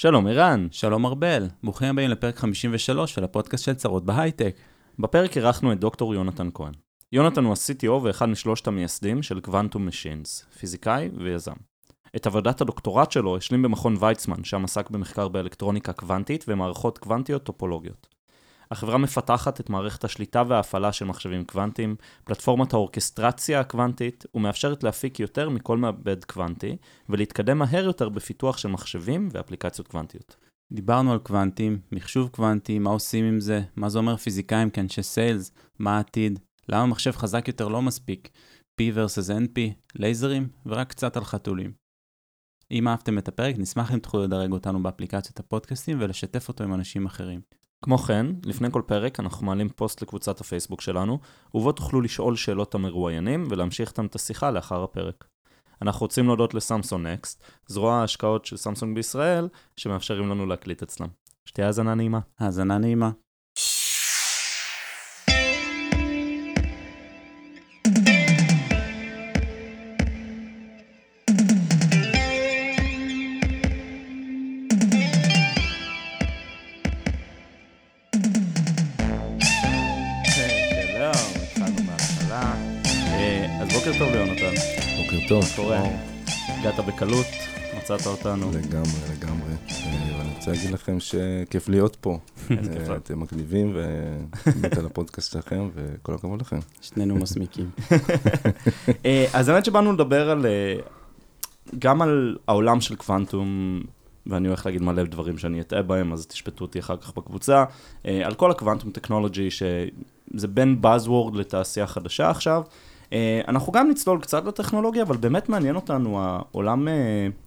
שלום ערן. שלום ארבל, ברוכים הבאים לפרק 53 של הפודקאסט של צרות בהייטק. בפרק אירחנו את דוקטור יונתן כהן. יונתן הוא ה-CTO ואחד משלושת המייסדים של Quantum Machines, פיזיקאי ויזם. את עבודת הדוקטורט שלו השלים במכון ויצמן, שם עסק במחקר באלקטרוניקה קוונטית ומערכות קוונטיות טופולוגיות. החברה מפתחת את מערכת השליטה וההפעלה של מחשבים קוונטיים, פלטפורמת האורקסטרציה הקוונטית, ומאפשרת להפיק יותר מכל מעבד קוונטי, ולהתקדם מהר יותר בפיתוח של מחשבים ואפליקציות קוונטיות. דיברנו על קוונטים, מחשוב קוונטי, מה עושים עם זה, מה זה אומר פיזיקאים כאנשי סיילס, מה העתיד, למה מחשב חזק יותר לא מספיק, P versus NP, לייזרים, ורק קצת על חתולים. אם אהבתם את הפרק, נשמח אם תוכלו לדרג אותנו באפליקציות הפודקאסטים ולשתף אותו עם אנשים אחרים. כמו כן, לפני כל פרק אנחנו מעלים פוסט לקבוצת הפייסבוק שלנו, ובו תוכלו לשאול שאלות המרואיינים ולהמשיך איתם את השיחה לאחר הפרק. אנחנו רוצים להודות לסמסונג נקסט, זרוע ההשקעות של סמסונג בישראל, שמאפשרים לנו להקליט אצלם. שתהיה האזנה נעימה. האזנה נעימה. בקלות, מצאת אותנו. לגמרי, לגמרי. אה, ואני רוצה להגיד לכם שכיף להיות פה. אה, אתם מגניבים, ומת על הפודקאסט שלכם, וכל הכבוד לכם. שנינו מסמיקים. אה, אז האמת שבאנו לדבר על... גם על העולם של קוונטום, ואני הולך להגיד מלא דברים שאני אטעה בהם, אז תשפטו אותי אחר כך בקבוצה, על כל הקוונטום טכנולוגי, שזה בין Buzzword לתעשייה חדשה עכשיו. אה, אנחנו גם נצלול קצת לטכנולוגיה, אבל באמת מעניין אותנו העולם, אה,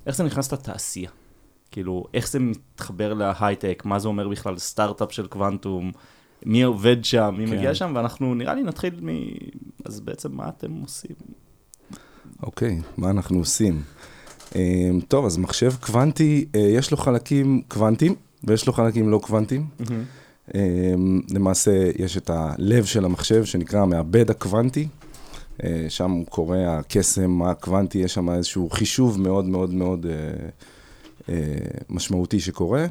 איך זה נכנס לתעשייה. כאילו, איך זה מתחבר להייטק, מה זה אומר בכלל סטארט-אפ של קוונטום, מי עובד שם, מי כן. מגיע שם, ואנחנו נראה לי נתחיל מ... אז בעצם מה אתם עושים? אוקיי, okay, מה אנחנו עושים? Um, טוב, אז מחשב קוונטי, uh, יש לו חלקים קוונטיים, ויש לו חלקים לא קוונטיים. Mm-hmm. Um, למעשה, יש את הלב של המחשב, שנקרא המעבד הקוונטי. אה, שם קורה הקסם הקוונטי, יש שם איזשהו חישוב מאוד מאוד מאוד אה, אה, משמעותי שקורה,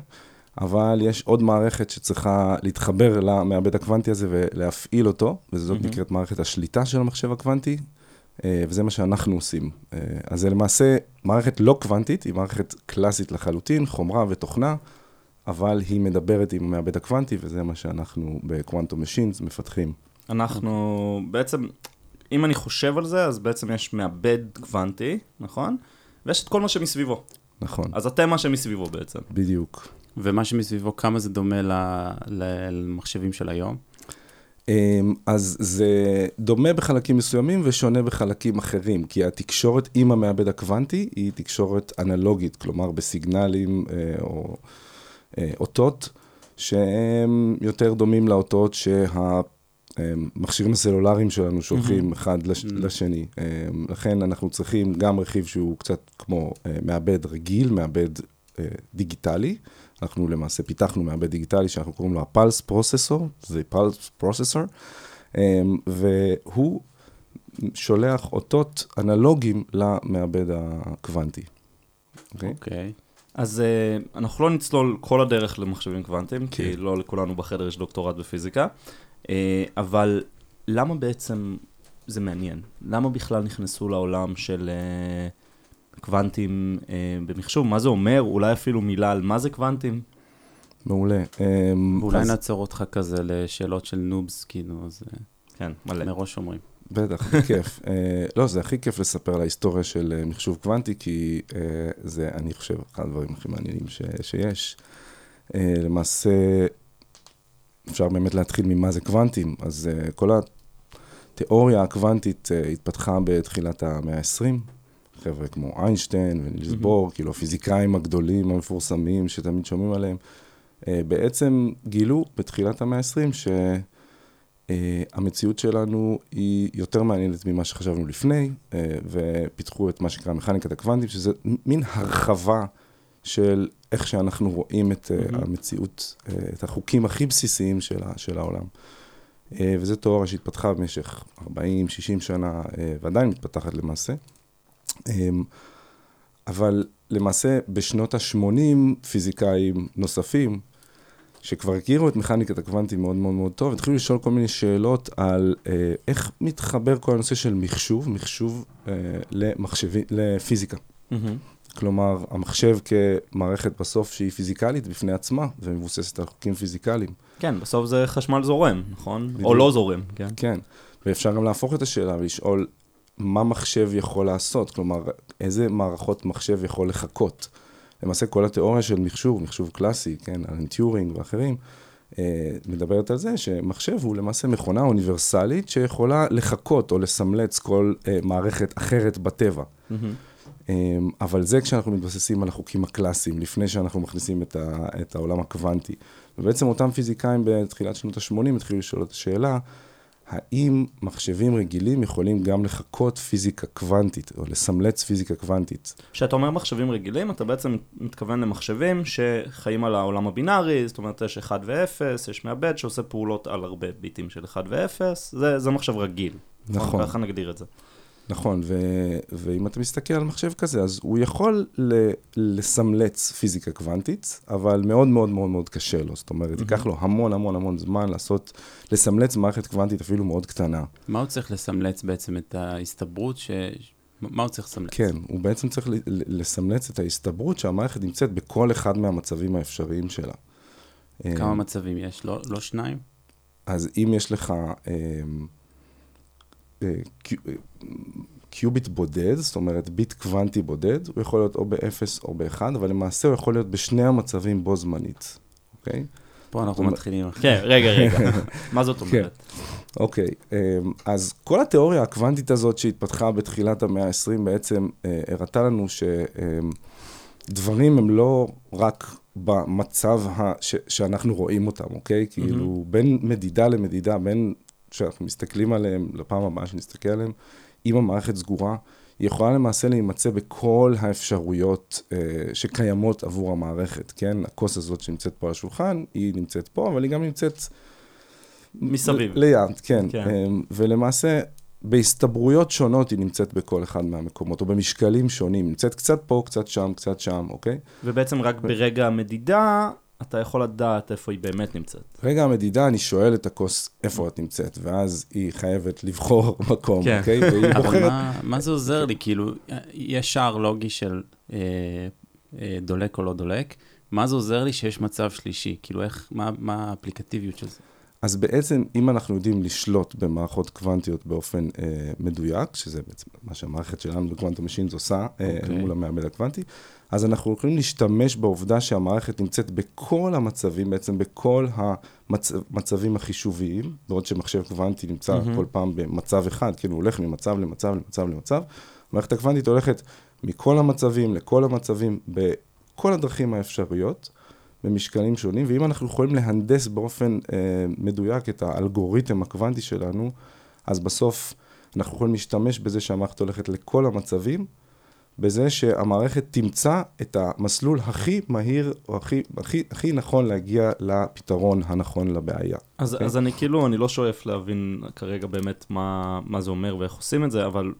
אבל יש עוד מערכת שצריכה להתחבר למעבד הקוונטי הזה ולהפעיל אותו, וזאת mm-hmm. נקראת מערכת השליטה של המחשב הקוונטי, וזה מה שאנחנו עושים. אז זה למעשה מערכת לא קוונטית, היא מערכת קלאסית לחלוטין, חומרה ותוכנה. אבל היא מדברת עם המעבד הקוונטי, וזה מה שאנחנו בקוונטום משינס מפתחים. אנחנו בעצם, אם אני חושב על זה, אז בעצם יש מעבד קוונטי, נכון? ויש את כל מה שמסביבו. נכון. אז אתם מה שמסביבו בעצם. בדיוק. ומה שמסביבו, כמה זה דומה למחשבים של היום? אמ, אז זה דומה בחלקים מסוימים ושונה בחלקים אחרים, כי התקשורת עם המעבד הקוונטי היא תקשורת אנלוגית, כלומר בסיגנלים אה, או אה, אותות שהם יותר דומים לאותות שה... המכשירים הסלולריים שלנו שולחים אחד לש, לשני. לכן אנחנו צריכים גם רכיב שהוא קצת כמו אה, מעבד רגיל, מעבד אה, דיגיטלי. אנחנו למעשה פיתחנו מעבד דיגיטלי שאנחנו קוראים לו הפלס פרוססור, זה פלס פרוססור, והוא שולח אותות אנלוגיים למעבד הקוונטי. אוקיי. Okay? Okay. אז uh, אנחנו לא נצלול כל הדרך למחשבים קוונטיים, okay. כי כן. לא לכולנו בחדר יש דוקטורט בפיזיקה. אה, אבל למה בעצם זה מעניין? למה בכלל נכנסו לעולם של אה, קוונטים אה, במחשוב? מה זה אומר? אולי אפילו מילה על מה זה קוונטים? מעולה. ואולי אז... נעצור אותך כזה לשאלות של נובס, כאילו, אז כן, מלא. מראש אומרים. בטח, בכיף. לא, זה הכי כיף לספר על ההיסטוריה של מחשוב קוונטי, כי זה, אני חושב, אחד הדברים הכי מעניינים ש, שיש. למעשה, אפשר באמת להתחיל ממה זה קוונטים. אז uh, כל התיאוריה הקוונטית uh, התפתחה בתחילת המאה ה-20. חבר'ה כמו איינשטיין ונילס בור, כאילו הפיזיקאים הגדולים המפורסמים שתמיד שומעים עליהם, uh, בעצם גילו בתחילת המאה ה-20 שהמציאות uh, שלנו היא יותר מעניינת ממה שחשבנו לפני, uh, ופיתחו את מה שנקרא מכניקת הקוונטים, שזה מין הרחבה של איך שאנחנו רואים את mm-hmm. המציאות, אה, את החוקים הכי בסיסיים של, של העולם. אה, וזו תיאוריה שהתפתחה במשך 40-60 שנה, ועדיין מתפתחת למעשה. אבל למעשה בשנות ה-80 פיזיקאים נוספים, שכבר הכירו את מכניקת הקוונטים מאוד מאוד מאוד טוב, התחילו לשאול כל מיני שאלות על אה, איך מתחבר כל הנושא של מחשוב, מחשוב אה, למחשבי, לפיזיקה. mm-hmm. כלומר, המחשב כמערכת בסוף שהיא פיזיקלית בפני עצמה, ומבוססת על חוקים פיזיקליים. כן, בסוף זה חשמל זורם, נכון? או בדיוק. לא זורם, כן. כן, ואפשר גם להפוך את השאלה ולשאול מה מחשב יכול לעשות, כלומר, איזה מערכות מחשב יכול לחקות. למעשה, כל התיאוריה של מחשוב, מחשוב קלאסי, כן, אלן טיורינג ואחרים, אה, מדברת על זה שמחשב הוא למעשה מכונה אוניברסלית שיכולה לחקות או לסמלץ כל אה, מערכת אחרת בטבע. מהמם. אמ, אבל זה כשאנחנו מתבססים על החוקים הקלאסיים, לפני שאנחנו מכניסים את, ה, את העולם הקוונטי. ובעצם אותם פיזיקאים בתחילת שנות ה-80 התחילו לשאול את השאלה, האם מחשבים רגילים יכולים גם לחקות פיזיקה קוונטית, או לסמלץ פיזיקה קוונטית? כשאתה אומר מחשבים רגילים, אתה בעצם מתכוון למחשבים שחיים על העולם הבינארי, זאת אומרת, יש 1 ו-0, יש מעבד שעושה פעולות על הרבה ביטים של 1 ו-0, זה, זה מחשב רגיל. נכון. ככה נגדיר את זה. נכון, ו, ואם אתה מסתכל על מחשב כזה, אז הוא יכול ל, לסמלץ פיזיקה קוונטית, אבל מאוד מאוד מאוד מאוד קשה לו. זאת אומרת, ייקח לו המון המון המון זמן לעשות, לסמלץ מערכת קוונטית אפילו מאוד קטנה. מה הוא צריך לסמלץ בעצם את ההסתברות ש... מה הוא צריך לסמלץ? כן, הוא בעצם צריך לסמלץ את ההסתברות שהמערכת נמצאת בכל אחד מהמצבים האפשריים שלה. כמה אה, מצבים יש? לא, לא שניים? אז אם יש לך אה, אה, קיו- אה, קיוביט בודד, זאת אומרת ביט קוונטי בודד, הוא יכול להיות או ב-0 או ב-1, אבל למעשה הוא יכול להיות בשני המצבים בו זמנית, אוקיי? פה אנחנו מתחילים. כן, רגע, רגע. מה זאת אומרת? אוקיי, אמ, אז כל התיאוריה הקוונטית הזאת שהתפתחה בתחילת המאה ה-20 בעצם אה, הראתה לנו שדברים הם לא רק במצב ה- ש- שאנחנו רואים אותם, אוקיי? כאילו, בין מדידה למדידה, בין שאנחנו מסתכלים עליהם, לפעם הבאה שנסתכל עליהם, אם המערכת סגורה, היא יכולה למעשה להימצא בכל האפשרויות אה, שקיימות עבור המערכת, כן? הכוס הזאת שנמצאת פה על השולחן, היא נמצאת פה, אבל היא גם נמצאת מסביב. ליד, כן. כן. כן. ולמעשה, בהסתברויות שונות היא נמצאת בכל אחד מהמקומות, או במשקלים שונים, נמצאת קצת פה, קצת שם, קצת שם, אוקיי? ובעצם רק ברגע המדידה, אתה יכול לדעת איפה היא באמת נמצאת. רגע המדידה, אני שואל את הכוס איפה את נמצאת, ואז היא חייבת לבחור מקום, כן. אוקיי? והיא אבל בוחרת... מה, מה זה עוזר לי? כאילו, יש שער לוגי של אה, אה, דולק או לא דולק, מה זה עוזר לי שיש מצב שלישי? כאילו, איך, מה, מה האפליקטיביות של זה? אז בעצם, אם אנחנו יודעים לשלוט במערכות קוונטיות באופן אה, מדויק, שזה בעצם מה שהמערכת שלנו בקוונטום משינס עושה אה, אוקיי. מול המעבד הקוונטי, אז אנחנו יכולים להשתמש בעובדה שהמערכת נמצאת בכל המצבים, בעצם בכל המצבים החישוביים, בעוד שמחשב קוונטי נמצא מהמם. כל פעם במצב אחד, כאילו הוא הולך ממצב למצב למצב למצב, המערכת הקוונטית הולכת מכל המצבים לכל המצבים בכל הדרכים האפשריות. במשקלים שונים, ואם אנחנו יכולים להנדס באופן אה, מדויק את האלגוריתם הקוונטי שלנו, אז בסוף אנחנו יכולים להשתמש בזה שהמערכת הולכת לכל המצבים, בזה שהמערכת תמצא את המסלול הכי מהיר, או הכי, הכי, הכי נכון להגיע לפתרון הנכון לבעיה. אז, אוקיי? אז אני כאילו, אני לא שואף להבין כרגע באמת מה, מה זה אומר ואיך עושים את זה, אבל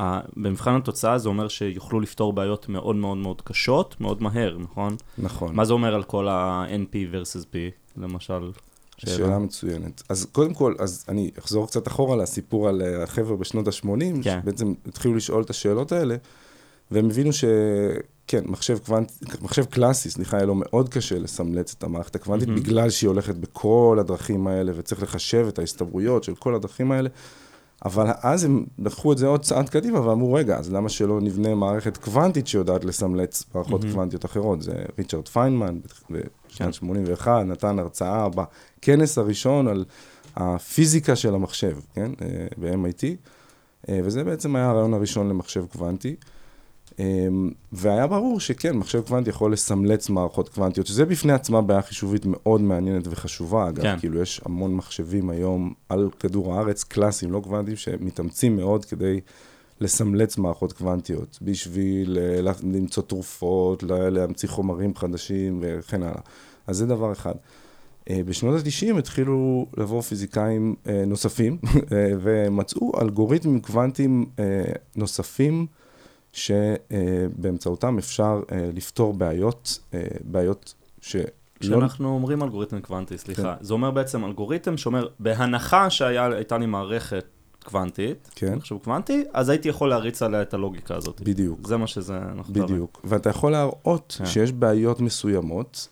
uh, במבחן התוצאה זה אומר שיוכלו לפתור בעיות מאוד מאוד מאוד קשות, מאוד מהר, נכון? נכון. מה זה אומר על כל ה-NP versus P, למשל? שאלה. שאלה מצוינת. אז קודם כל, אז אני אחזור קצת אחורה לסיפור על אה, החבר'ה בשנות ה-80, כן. שבעצם התחילו לשאול את השאלות האלה, והם הבינו שכן, מחשב, קוונט, מחשב קלאסי, סליחה, היה לו מאוד קשה לסמלץ את המערכת הקוונטית, mm-hmm. בגלל שהיא הולכת בכל הדרכים האלה, וצריך לחשב את ההסתברויות של כל הדרכים האלה. אבל אז הם לקחו את זה עוד צעד קדימה ואמרו, רגע, אז למה שלא נבנה מערכת קוונטית שיודעת לסמלץ מערכות mm-hmm. קוונטיות אחרות? זה ריצ'רד פיינמן כן. בשנת 81, נתן הרצאה בכנס הראשון על הפיזיקה של המחשב, כן? אה, ב-MIT, אה, וזה בעצם היה הרעיון הראשון למחשב קוונטי. אה, והיה ברור שכן, מחשב קוונטי יכול לסמלץ מערכות קוונטיות, שזה בפני עצמה בעיה חישובית מאוד מעניינת וחשובה. אגב, כן. כאילו יש המון מחשבים היום על כדור הארץ, קלאסיים, לא קוונטיים, שמתאמצים מאוד כדי לסמלץ מערכות קוונטיות, בשביל אה, למצוא תרופות, לה- להמציא חומרים חדשים וכן הלאה. אז זה דבר אחד. אה, בשנות ה-90 התחילו לבוא פיזיקאים אה, נוספים, ומצאו אלגוריתמים קוונטיים נוספים, שבאמצעותם אפשר אה, לפתור בעיות, אה, בעיות ש... כשאנחנו לא... אומרים אלגוריתם קוונטי, סליחה, כן. זה אומר בעצם אלגוריתם שאומר, בהנחה שהייתה לי מערכת קוונטית, כן. מחשב קוונטי, אז הייתי יכול להריץ עליה את הלוגיקה הזאת. בדיוק. זה מה שזה, אנחנו בדיוק. ואתה יכול להראות כן. שיש בעיות מסוימות,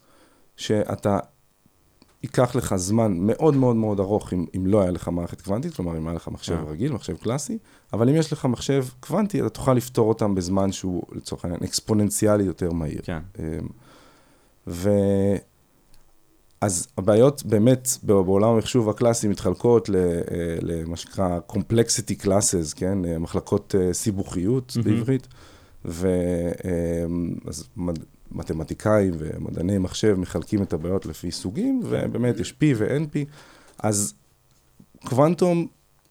שאתה, ייקח לך זמן מאוד מאוד מאוד ארוך אם, אם לא היה לך מערכת קוונטית, כלומר אם היה לך מחשב כן. רגיל, מחשב קלאסי, אבל אם יש לך מחשב קוונטי, אתה תוכל לפתור אותם בזמן שהוא, לצורך העניין, אקספוננציאלי יותר מהיר. כן. אמ, ו... אז הבעיות באמת בעולם המחשוב הקלאסי מתחלקות אה, למה שנקרא complexity classes, כן? אה, מחלקות אה, סיבוכיות mm-hmm. בעברית, ואז מתמטיקאים ומדעני מחשב מחלקים את הבעיות לפי סוגים, ובאמת יש P ו-NP, אז קוונטום,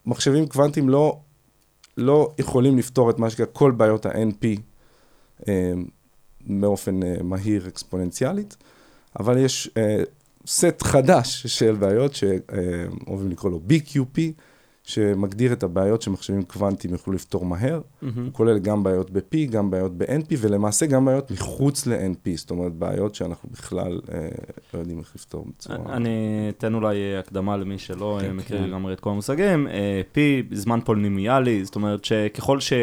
מחשבים קוונטיים לא, לא יכולים לפתור את מה שנקרא כל בעיות ה-NP באופן מהיר אקספוננציאלית, אבל יש סט חדש של בעיות שאוהבים לקרוא לו BQP, שמגדיר את הבעיות שמחשבים קוונטיים יוכלו לפתור מהר. Mm-hmm. הוא כולל גם בעיות ב-P, גם בעיות ב-NP, ולמעשה גם בעיות מחוץ ל-NP, זאת אומרת, בעיות שאנחנו בכלל אה, לא יודעים איך לפתור בצורה... אני אתן אולי הקדמה למי שלא כן, מכיר כן. לגמרי את כל המושגים. אה, P, זמן פולנימיאלי, זאת אומרת שככל ש...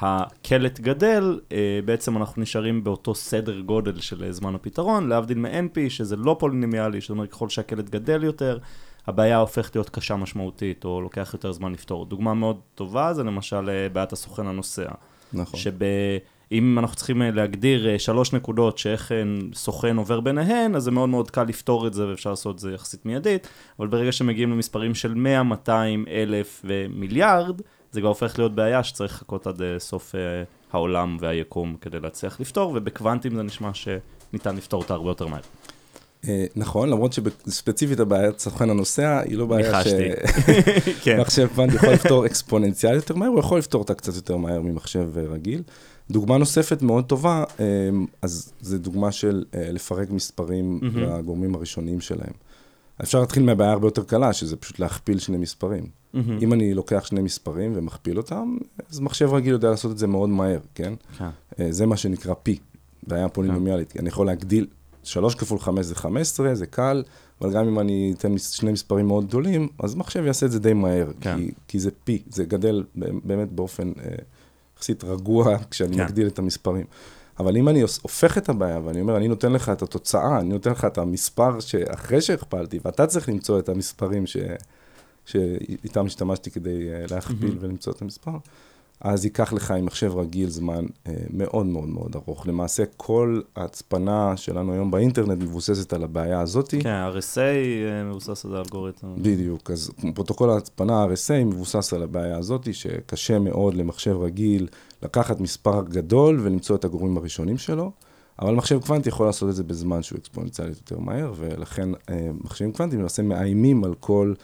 הקלט גדל, אה, בעצם אנחנו נשארים באותו סדר גודל של זמן הפתרון, להבדיל מ-NP, שזה לא פולינמיאלי, זאת אומרת, ככל שהקלט גדל יותר, הבעיה הופכת להיות קשה משמעותית, או לוקח יותר זמן לפתור. דוגמה מאוד טובה זה למשל אה, בעיית הסוכן הנוסע. נכון. שאם אנחנו צריכים אה, להגדיר שלוש נקודות שאיך סוכן עובר ביניהן, אז זה מאוד מאוד קל לפתור את זה ואפשר לעשות את זה יחסית מיידית, אבל ברגע שמגיעים למספרים של 100, 200, אלף ומיליארד, זה כבר הופך להיות בעיה שצריך לחכות עד סוף העולם והיקום כדי להצליח לפתור, ובקוונטים זה נשמע שניתן לפתור אותה הרבה יותר מהר. Uh, נכון, למרות שספציפית הבעיית סוכן הנוסע היא לא בעיה שמחשב כן. קוונטי יכול לפתור אקספוננציאל יותר מהר, הוא יכול לפתור אותה קצת יותר מהר ממחשב רגיל. דוגמה נוספת מאוד טובה, אז זה דוגמה של לפרק מספרים לגורמים הראשוניים שלהם. אפשר להתחיל מהבעיה הרבה יותר קלה, שזה פשוט להכפיל שני מספרים. אם אני לוקח שני מספרים ומכפיל אותם, אז מחשב רגיל יודע לעשות את זה מאוד מהר, כן? כן. אה, זה מה שנקרא P, בעיה פולינומיאלית. אני יכול להגדיל, 3 כפול 5 זה 15, זה קל, אבל גם אם אני אתן שני מספרים מאוד גדולים, אז מחשב יעשה את זה די מהר, כן. כי, כי זה P, זה גדל באמת באופן אה, יחסית רגוע כשאני כן. מגדיל את המספרים. אבל אם אני הופך את הבעיה ואני אומר, אני נותן לך את התוצאה, אני נותן לך את המספר שאחרי שהכפלתי, ואתה צריך למצוא את המספרים ש... שאיתם השתמשתי כדי אה, להכפיל mm-hmm. ולמצוא את המספר, אז ייקח לך עם מחשב רגיל זמן אה, מאוד מאוד מאוד ארוך. למעשה, כל ההצפנה שלנו היום באינטרנט מבוססת על הבעיה הזאת. כן, RSA אה, מבוסס על האלגוריתם. בדיוק, אז פרוטוקול ההצפנה RSA מבוסס על הבעיה הזאת, שקשה מאוד למחשב רגיל לקחת מספר גדול ולמצוא את הגורמים הראשונים שלו. אבל מחשב קוונטי יכול לעשות את זה בזמן שהוא אקספוננציאלית יותר מהר, ולכן אה, מחשבים קוונטיים למעשה מאיימים על כל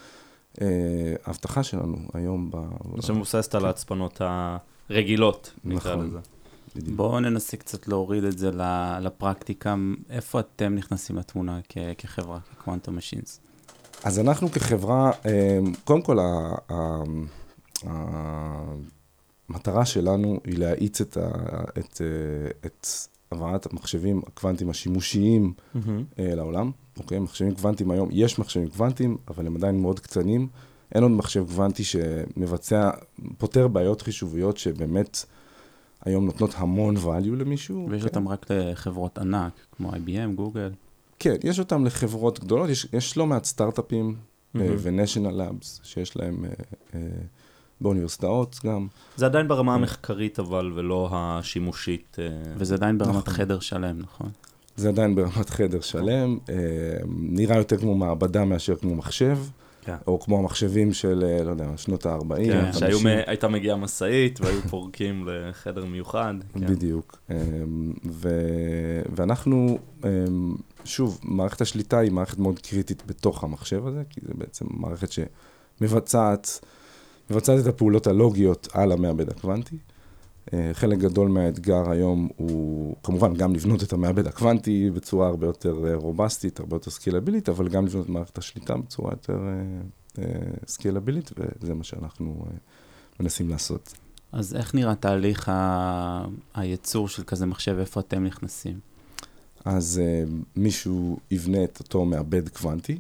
ההבטחה שלנו היום. ב... שמבוססת על ההצפנות הרגילות, נקרא נכון. לזה. בואו ננסה קצת להוריד את זה לפרקטיקה. איפה אתם נכנסים לתמונה כחברה, כקוונטום משינס? אז אנחנו כחברה, אה, קודם כל, המטרה שלנו היא להאיץ את, את, אה, את הבאת המחשבים הקוונטיים השימושיים mm-hmm. לעולם. אוקיי? מחשבים קוונטיים היום, יש מחשבים קוונטיים, אבל הם עדיין מאוד קטנים. אין עוד מחשב קוונטי שמבצע, פותר בעיות חישוביות שבאמת היום נותנות המון value למישהו. ויש כן? אותם רק לחברות ענק, כמו IBM, גוגל. כן, יש אותם לחברות גדולות, יש, יש לא מעט סטארט-אפים mm-hmm. ו-National Labs שיש להם uh, uh, באוניברסיטאות גם. זה עדיין ברמה המחקרית אבל, ולא השימושית. וזה עדיין ברמת נכון. חדר שלם, נכון? זה עדיין ברמת חדר שלם, אה, נראה יותר כמו מעבדה מאשר כמו מחשב. כן. או כמו המחשבים של, אה, לא יודע, שנות ה-40, כן, שהייתה מגיעה משאית והיו פורקים לחדר מיוחד. כן. בדיוק. אה, ו, ואנחנו, שוב, מערכת השליטה היא מערכת מאוד קריטית בתוך המחשב הזה, כי זה בעצם מערכת שמבצעת מבצעת את הפעולות הלוגיות על המעבד הקוונטי. אה, חלק גדול מהאתגר היום הוא כמובן גם לבנות את המעבד הקוונטי בצורה הרבה יותר אה, רובסטית, הרבה יותר סקילבילית, אבל גם לבנות את מערכת השליטה בצורה יותר סקילבילית, אה, וזה מה שאנחנו מנסים לעשות. אז איך נראה תהליך ה... הייצור של כזה מחשב, איפה אתם נכנסים? אז uh, מישהו יבנה את אותו מעבד קוונטי,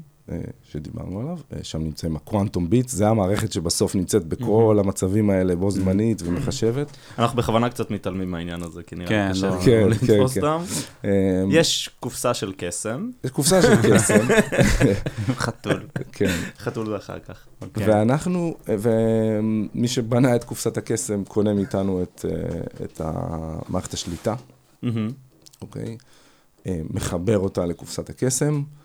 שדיברנו עליו, uh, שם נמצאים הקוואנטום ביט, זה המערכת שבסוף נמצאת בכל המצבים האלה בו זמנית ומחשבת. אנחנו בכוונה קצת מתעלמים מהעניין הזה, כי נראה כן, לי קשה לא. לנו כן, לתפוס כן, אותם. Um, יש קופסה של קסם, יש קופסה של קסם, חתול. כן. חתול זה אחר כך. אוקיי. ואנחנו, ומי שבנה את קופסת הקסם קונה מאיתנו את, את המערכת השליטה. אוקיי? אה, מחבר אותה לקופסת הקסם, אה,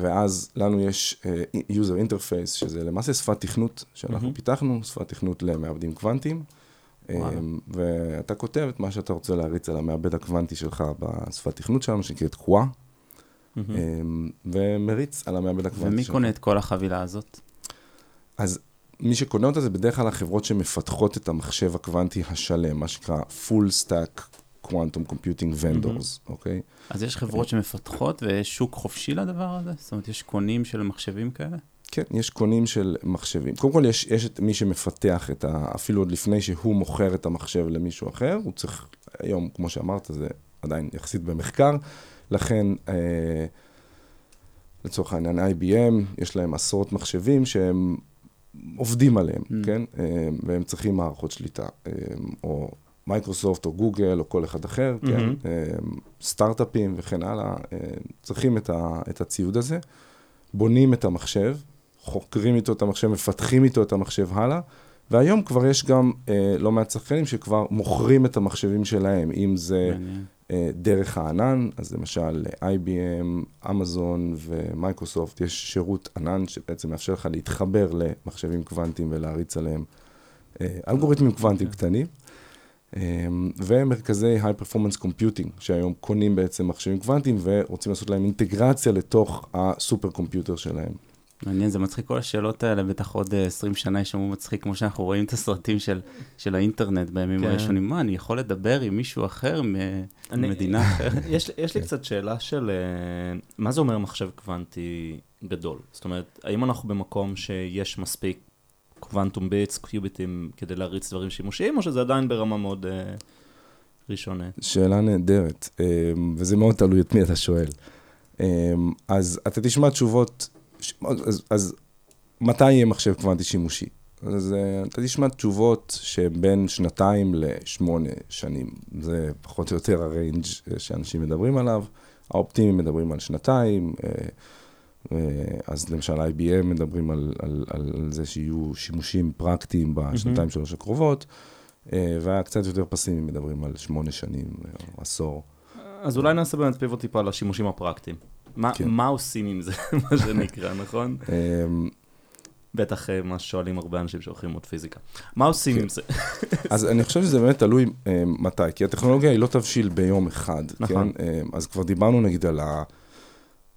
ואז לנו יש אה, user interface, שזה למעשה שפת תכנות שאנחנו מהמם. פיתחנו, שפת תכנות למעבדים קוונטיים. אה. ואתה כותב את מה שאתה רוצה להריץ על המעבד הקוונטי שלך בשפת תכנות שלנו, שנקראת קוואה, מהמם. ומריץ על המעבד הקוונטי ומי שלך. קונה את כל החבילה הזאת? אז מי שקונה אותה זה בדרך כלל החברות שמפתחות את המחשב הקוונטי השלם, מה שנקרא full stack quantum computing vendors, אוקיי? אז יש חברות שמפתחות ויש שוק חופשי לדבר הזה? זאת אומרת, יש קונים של מחשבים כאלה? כן, יש קונים של מחשבים. קודם כל, יש, יש את מי שמפתח את ה... אפילו עוד לפני שהוא מוכר את המחשב למישהו אחר, הוא צריך, היום, כמו שאמרת, זה עדיין יחסית במחקר, לכן, אה, לצורך העניין, IBM, יש להם עשרות מחשבים שהם עובדים עליהם, Mm. כן? אה, והם צריכים מערכות שליטה, אה, או מייקרוסופט או גוגל או כל אחד אחר, כן? מהמם. אה, סטארט-אפים וכן הלאה, אה, צריכים את, ה, את הציוד הזה, בונים את המחשב, חוקרים איתו את המחשב, מפתחים איתו את המחשב הלאה, והיום כבר יש גם אה, לא מעט שחקנים שכבר מוכרים את המחשבים שלהם, אם זה. אה, דרך הענן, אז למשל IBM, אמזון ומייקרוסופט, יש שירות ענן שבעצם מאפשר לך להתחבר למחשבים קוונטיים ולהריץ עליהם אה, אלגוריתמים קוונטיים קטנים. אה, ומרכזי High Performance Computing, שהיום קונים בעצם מחשבים קוונטיים ורוצים לעשות להם אינטגרציה לתוך ה supercomputer שלהם. מעניין, זה מצחיק כל השאלות האלה, בטח עוד אה, 20 שנה יישמעו מצחיק, כמו שאנחנו רואים את הסרטים של, של האינטרנט בימים כן. הראשונים. מה, אני יכול לדבר עם מישהו אחר ממדינה אחרת? יש, יש לי קצת שאלה של אה, מה זה אומר מחשב קוונטי גדול? זאת אומרת, האם אנחנו במקום שיש מספיק קוונטום ביטס, קיוביטים, כדי להריץ דברים שימושיים, או שזה עדיין ברמה מאוד אה, ראשונית? שאלה נהדרת, אמ, וזה מאוד תלוי את מי אתה שואל. אמ, אז אתה תשמע תשובות, ש- אז, אז מתי יהיה מחשב קוונטי שימושי? אז אה, אתה תשמע תשובות שבין שנתיים לשמונה שנים. זה פחות או יותר הריינג' אה, שאנשים מדברים עליו. האופטימיים מדברים על שנתיים, אה, אה, אז למשל IBM מדברים על, על, על, על זה שיהיו שימושים פרקטיים בשנתיים שלוש הקרובות. אה, והקצת יותר פסימיים מדברים על שמונה שנים או עשור. אז אולי נעשה באמת פיבוט טיפה לשימושים הפרקטיים. מה, כן. מה עושים עם זה, מה שנקרא, נכון? אמ, בטח אה, מה ששואלים הרבה אנשים שהולכים ללמוד פיזיקה. מה עושים כן. עם זה? אז אני חושב שזה באמת תלוי אה, מתי, כי הטכנולוגיה היא לא תבשיל ביום אחד, נכון. כן? אה, אז כבר דיברנו נגיד על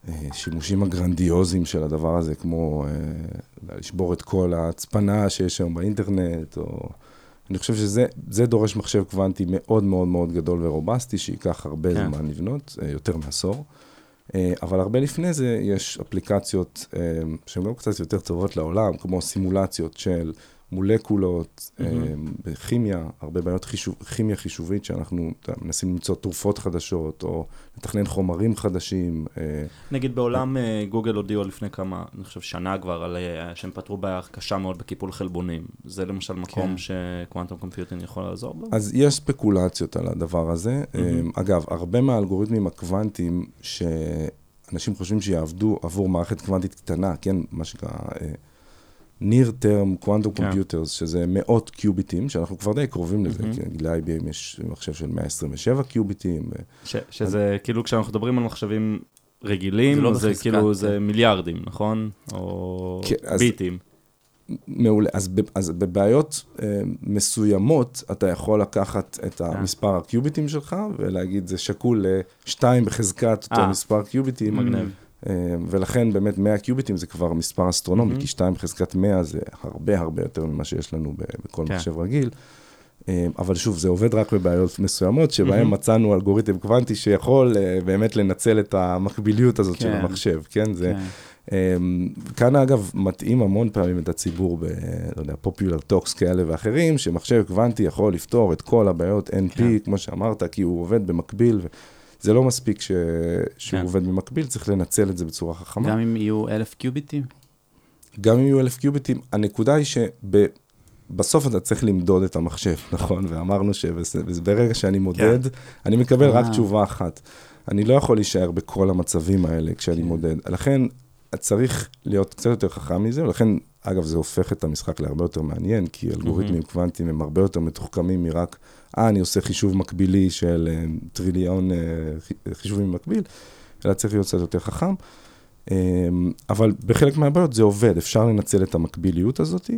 השימושים הגרנדיוזיים של הדבר הזה, כמו אה, לשבור את כל ההצפנה שיש היום באינטרנט, או... אני חושב שזה זה דורש מחשב קוונטי מאוד מאוד מאוד גדול ורובסטי, שייקח הרבה כן. זמן לבנות, אה, יותר מעשור. אה, אבל הרבה לפני זה יש אפליקציות אה, שהן גם קצת יותר טובות לעולם, כמו סימולציות של מולקולות, אה, בכימיה, הרבה בעיות חישוב, כימיה חישובית שאנחנו מנסים למצוא תרופות חדשות, או לתכנן חומרים חדשים. אה, נגיד בעולם אה, גוגל הודיעו לפני כמה, אני חושב שנה כבר, על אה, שהם פתרו בעיה קשה מאוד בקיפול חלבונים. זה למשל מקום כן. ש quantum computing יכול לעזור בו? אז יש ספקולציות על הדבר הזה. מהמם. אגב, הרבה מהאלגוריתמים הקוונטיים שאנשים חושבים שיעבדו עבור מערכת קוונטית קטנה, כן, מה שנקרא near term quantum כן. computers, שזה מאות קיוביטים, שאנחנו כבר די קרובים לזה, מהמם. כי נגיד ל-IBM יש מחשב של 127 קיוביטים. ש, שזה כאילו כשאנחנו מדברים על מחשבים רגילים, זה לא זה כאילו זה מיליארדים, נכון? או כן, אז- ביטים. מעולה. אז, ב, אז בבעיות אה, מסוימות, אתה יכול לקחת את כן. המספר הקיוביטים שלך ולהגיד, זה שקול לשתיים בחזקת אותו אה. מספר קיוביטים. מגניב. אה, ולכן באמת 100 קיוביטים זה כבר מספר אסטרונומי, מהמם. כי 2 בחזקת 100 זה הרבה הרבה יותר ממה שיש לנו בכל כן. מחשב רגיל. אה, אבל שוב, זה עובד רק בבעיות מסוימות, שבהן Mhm. מצאנו אלגוריתם קוונטי שיכול אה, באמת לנצל את המקביליות הזאת של כן. המחשב, כן? זה, כן. אמ, כאן אגב מטעים המון פעמים את הציבור ב, לא יודע, popular talks כאלה ואחרים, שמחשב קוונטי יכול לפתור את כל הבעיות NP, כן. כמו שאמרת, כי הוא עובד במקביל, זה לא מספיק ש... שהוא כן. עובד במקביל, צריך לנצל את זה בצורה חכמה. גם אם יהיו אלף קיוביטים? גם אם יהיו אלף קיוביטים, הנקודה היא שבסוף אתה צריך למדוד את המחשב, נכון? ואמרנו שברגע שאני מודד, אני מקבל רק אה. תשובה אחת. אני לא יכול להישאר בכל המצבים האלה כשאני כן. מודד. לכן צריך להיות קצת יותר חכם מזה, ולכן, אגב, זה הופך את המשחק להרבה יותר מעניין, כי אלגוריתמים קוונטיים הם הרבה יותר מתוחכמים מרק, אה, אני עושה חישוב מקבילי של אה, טריליון חי- חישובים במקביל, אלא צריך להיות קצת יותר חכם. אמ, אבל בחלק מהבעיות זה עובד, אפשר לנצל את המקביליות הזאת,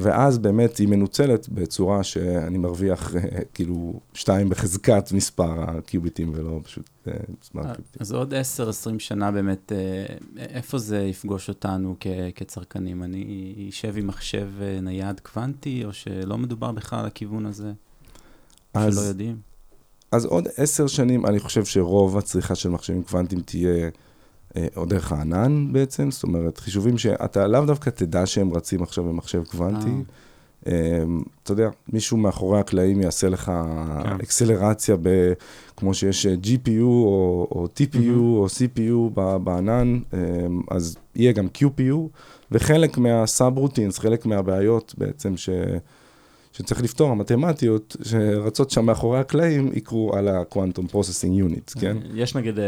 ואז באמת היא מנוצלת בצורה שאני מרוויח אה, כאילו שתיים בחזקת מספר הקיוביטים ולא פשוט אה, מספר הקיוביטים. אז עוד 10-20 שנה באמת, אה, איפה זה יפגוש אותנו כ- כצרכנים? אני אשב עם מחשב אה, נייד קוונטי, או שלא מדובר בכלל על הכיוון הזה? שלא אז, יודעים? אז עוד עשר שנים אני חושב שרוב הצריכה של מחשבים קוונטיים תהיה אה, או דרך הענן בעצם, זאת אומרת, חישובים שאתה לאו דווקא תדע שהם רצים עכשיו במחשב קוונטי. אה, אתה יודע, מישהו מאחורי הקלעים יעשה לך כן. אקסלרציה, ב, כמו שיש אה, GPU או, או TPU מהמם. או CPU בענן, אה, אז יהיה גם QPU, וחלק מהסאב-רוטינס, חלק מהבעיות בעצם ש... שצריך לפתור, המתמטיות שרצות שם מאחורי הקלעים, יקרו על ה-Quantum Processing Unit, כן? יש נגיד, אה,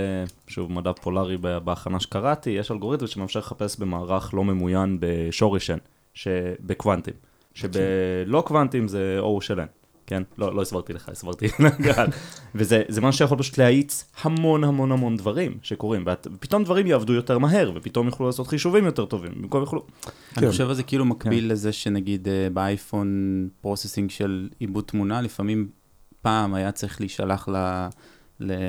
שוב, מדע פולארי בהכנה שקראתי, יש אלגוריתם שמאפשר לחפש במערך לא ממוין בשורש n, שבקוונטים. שבלא קוונטים זה O של n, כן? לא, לא הסברתי לך, הסברתי לקהל. וזה זה משהו שיכול פשוט להאיץ המון המון המון דברים שקורים, ופתאום דברים יעבדו יותר מהר, ופתאום יוכלו לעשות חישובים יותר טובים, במקום יוכלו... אני כן. חושב שזה כאילו מקביל לזה שנגיד אה, באייפון processing של עיבוד תמונה, לפעמים פעם היה צריך להישלח ל...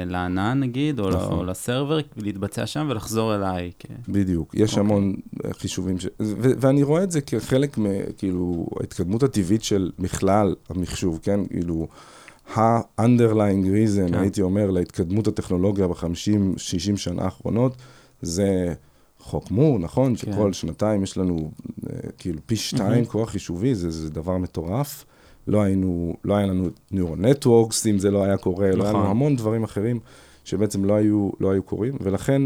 לענן נגיד, או, נכון. או ל server, להתבצע שם ולחזור אליי. כן. בדיוק, יש אוקיי. המון אה, חישובים, ש... ו- ואני רואה את זה כחלק מכאילו ההתקדמות הטבעית של בכלל המחשוב, כן? כאילו, ה-underlying reason, כן. הייתי אומר, להתקדמות הטכנולוגיה ב-50-60 שנה האחרונות, זה חוק מור, נכון? כן. שכל שנתיים יש לנו אה, כאילו פי שתיים כוח חישובי, זה, זה דבר מטורף. לא היינו, לא היה לנו neural networks, אם זה לא היה קורה, לא היה לנו נכון. המון דברים אחרים שבעצם לא היו, לא היו קורים, ולכן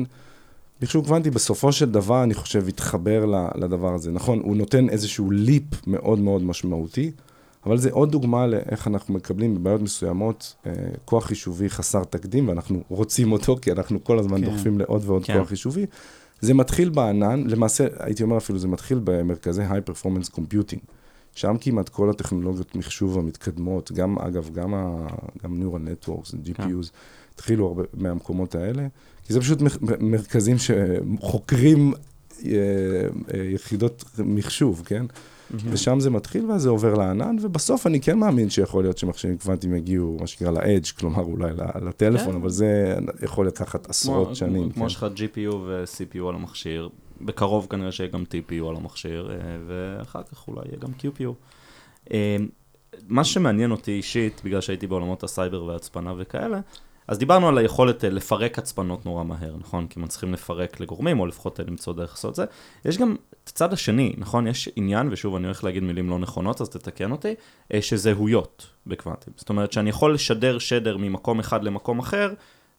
מחשוב קוונטי בסופו של דבר, אני חושב, התחבר לדבר הזה. נכון, הוא נותן איזשהו ליפ מאוד מאוד משמעותי, אבל זה עוד דוגמה לאיך אנחנו מקבלים בבעיות מסוימות אה, כוח חישובי חסר תקדים, ואנחנו רוצים אותו, כי אנחנו כל הזמן כן. דוחפים לעוד ועוד כן. כוח חישובי. זה מתחיל בענן, למעשה, הייתי אומר אפילו, זה מתחיל במרכזי High Performance Computing. שם כמעט כל הטכנולוגיות מחשוב המתקדמות, גם, אגב, גם, ה, גם Neural Networks, GPUs, התחילו הרבה מהמקומות האלה, כי זה פשוט מרכזים שחוקרים אה, אה, יחידות מחשוב, כן? ושם זה מתחיל ואז זה עובר לענן, ובסוף אני כן מאמין שיכול להיות שמחשבים קוונטיים יגיעו, מה שנקרא, ל-edge, כלומר אולי לטלפון, כן. אבל זה יכול לקחת עשרות כמו- שנים. כמו כן. שיש לך GPU ו-CPU על המכשיר, בקרוב כנראה שיהיה גם TPU על המכשיר, אה, ואחר כך אולי יהיה גם QPU. אה, מה שמעניין אותי אישית, בגלל שהייתי בעולמות הסייבר והצפנה וכאלה, אז דיברנו על היכולת אה, לפרק הצפנות נורא מהר, נכון? כי מצליחים לפרק לגורמים, או לפחות למצוא דרך לעשות את זה. יש גם את הצד השני, נכון? יש עניין, ושוב, אני הולך להגיד מילים לא נכונות, אז תתקן אותי, שזהויות בקוונטים. זאת אומרת שאני יכול לשדר שדר ממקום אחד למקום אחר,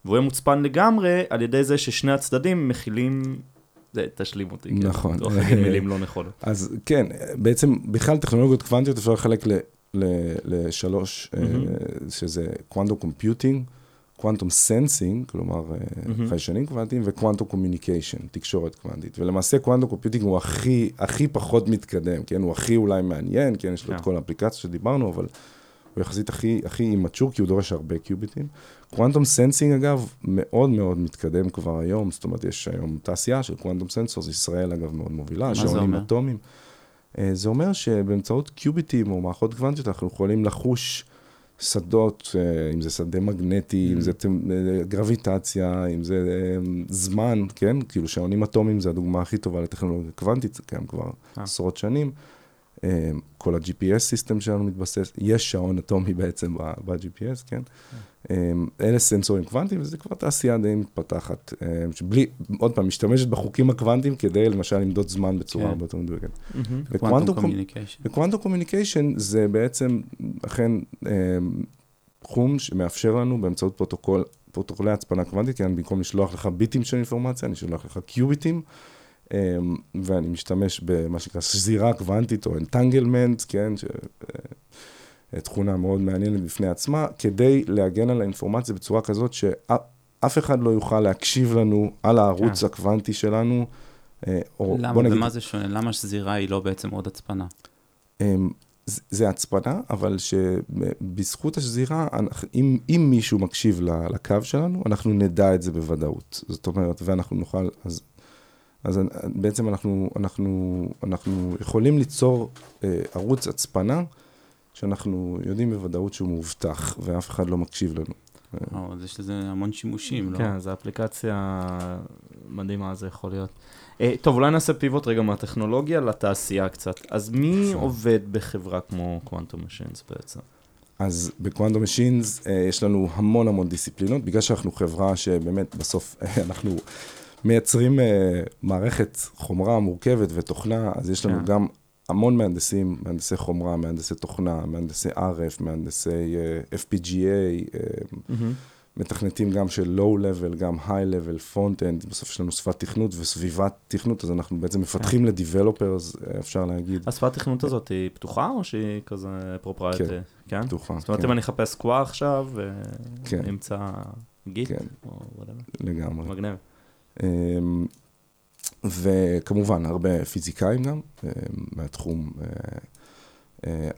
והוא יהיה מוצפן לגמרי על ידי זה ששני הצדדים מכילים... זה, תשלים אותי. כן? נכון. לא להגיד מילים לא נכונות. אז כן, בעצם בכלל טכנולוגיות קוונטיות אפשר לחלק לשלוש, אה. שזה quantum computing, quantum sensing, כלומר אה. חיישנים קוונטיים, ו quantum communication, תקשורת קוונטית. ולמעשה quantum computing הוא הכי, הכי פחות מתקדם, כן? הוא הכי אולי מעניין, כן? יש לו את כן. כל האפליקציות שדיברנו, אבל הוא יחסית הכי, הכי immature, כי הוא דורש הרבה קיוביטים. quantum sensing, אגב, מאוד מאוד מתקדם כבר היום, זאת אומרת, יש היום תעשייה של quantum sensors, ישראל, אגב, מאוד מובילה, זה שעונים אומר? אטומיים. אה, זה אומר שבאמצעות קיוביטים או מערכות קוונטיות, אנחנו יכולים לחוש שדות, אה, אם זה שדה מגנטי, אם זה אה, גרביטציה, אם זה זמן, כן? כאילו שעונים אטומיים זה הדוגמה הכי טובה לטכנולוגיה קוונטית, זה קיים כבר. עשרות שנים. אה, כל ה-GPS סיסטם שלנו מתבסס, יש שעון אטומי בעצם ב-GPS, כן? אה, אלה סנסורים קוונטיים, וזה כבר תעשייה די מתפתחת, אה, שבלי, עוד פעם, משתמשת בחוקים הקוונטיים כדי למשל למדוד זמן בצורה כן. הרבה יותר מדויקת. ו quantum communication זה בעצם אכן תחום שמאפשר לנו באמצעות פרוטוקול, פרוטוקולי הצפנה קוונטית, כן, במקום לשלוח לך ביטים של אינפורמציה, אני שולח לך קיוביטים, ואני משתמש במה שנקרא שזירה קוונטית או entanglement, כן, ש... אה, תכונה מאוד מעניינת בפני עצמה, כדי להגן על האינפורמציה בצורה כזאת שאף אחד לא יוכל להקשיב לנו על הערוץ כן. הקוונטי שלנו. אה, או למה? בוא נגיד, ומה זה שונה? למה שזירה היא לא בעצם עוד הצפנה? אמ, זה- זה הצפנה, אבל שבזכות השזירה, אם, אם מישהו מקשיב לקו שלנו, אנחנו נדע את זה בוודאות. זאת אומרת, ואנחנו נוכל, אז, אז בעצם אנחנו, אנחנו, אנחנו יכולים ליצור אה, ערוץ הצפנה, שאנחנו יודעים בוודאות שהוא מאובטח, ואף אחד לא מקשיב לנו. או, אז יש לזה המון שימושים, לא? כן, זו אפליקציה מדהימה, זה יכול להיות. אה, טוב, אולי נעשה פיבוט רגע מהטכנולוגיה לתעשייה קצת. אז מי אפשר. עובד בחברה כמו קוונטום משינס בעצם? אז בקוונטום משינס יש לנו המון המון דיסציפלינות, בגלל שאנחנו חברה שבאמת בסוף אה, אנחנו מייצרים אה, מערכת חומרה מורכבת ותוכנה, אז יש לנו כן. גם המון מהנדסים, מהנדסי חומרה, מהנדסי תוכנה, מהנדסי RF, מהנדסי אה, FPGA, אה, מתכנתים גם של low-level, גם high-level, front-end, בסוף יש לנו שפת תכנות וסביבת תכנות, אז אנחנו בעצם מפתחים ל-developers, אה, אפשר להגיד, השפת תכנות הזאת היא פתוחה או שהיא כזה proprietary? כן. פתוחה. זאת אומרת, כן, אם אני אחפש קוואה עכשיו, כן. ואמצא Git, כן. או whatever, לגמרי. מגניב. אמ, וכמובן, הרבה פיזיקאים גם, אמ, מהתחום, אה,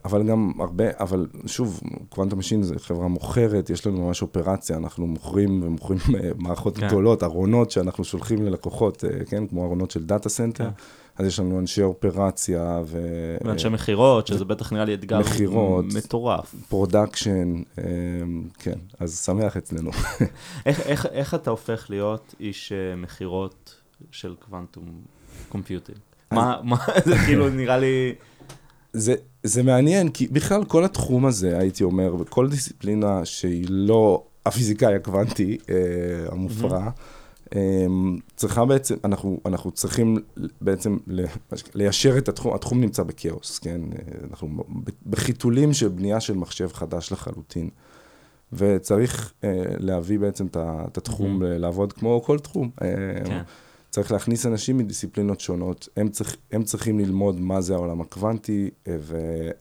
אבל גם הרבה, אבל שוב, Quantum Machines זה חברה מוכרת, יש לנו ממש אופרציה, אנחנו מוכרים ומוכרים אה, מערכות כן. גדולות, ארונות שאנחנו שולחים ללקוחות, אה, כן, כמו ארונות של data center, כן. אז יש לנו אנשי אופרציה ו... ואנשי מכירות, שזה בטח נראה לי אתגר מכירות. מטורף. production, כן, אז שמח אצלנו. איך- איך- איך אתה הופך להיות איש אה, מכירות של קוונטום computing? מה, מה, זה כאילו נראה לי... זה, זה מעניין, כי בכלל כל התחום הזה, הייתי אומר, בכל דיסציפלינה שהיא לא הפיזיקאי הקוונטי אה, המופרע, אה, צריכה בעצם, אנחנו, אנחנו צריכים בעצם ל- ליישר את התחום, התחום נמצא בכאוס, כן? אה, אנחנו בחיתולים של בנייה של מחשב חדש לחלוטין. וצריך אה, להביא בעצם את התחום Mhm. ל- לעבוד כמו כל תחום. אה, כן. צריך להכניס אנשים מדיסציפלינות שונות, הם, צריך, הם צריכים ללמוד מה זה העולם הקוונטי, ו,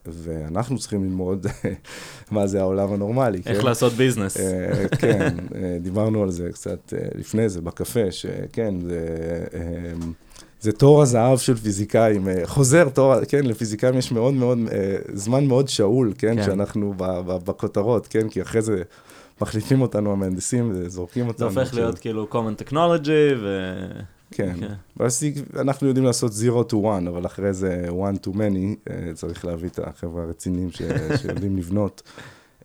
ואנחנו צריכים ללמוד מה זה העולם הנורמלי. איך כן? לעשות ביזנס. אה, כן, אה, דיברנו על זה קצת אה, לפני זה, בקפה, שכן, זה, אה, זה תור הזהב של פיזיקאים, חוזר תור, כן, לפיזיקאים יש מאוד מאוד, זמן מאוד שאול, כן, כן. שאנחנו ב- ב- בכותרות, כן, כי אחרי זה מחליפים אותנו המהנדסים וזורקים זה אותנו. הופך עכשיו. להיות כאילו common technology, ו... כן. כן. ואז אנחנו יודעים לעשות 0 to 1, אבל אחרי זה 1 to many, אה, צריך להביא את החבר'ה הרציניים שיודעים לבנות.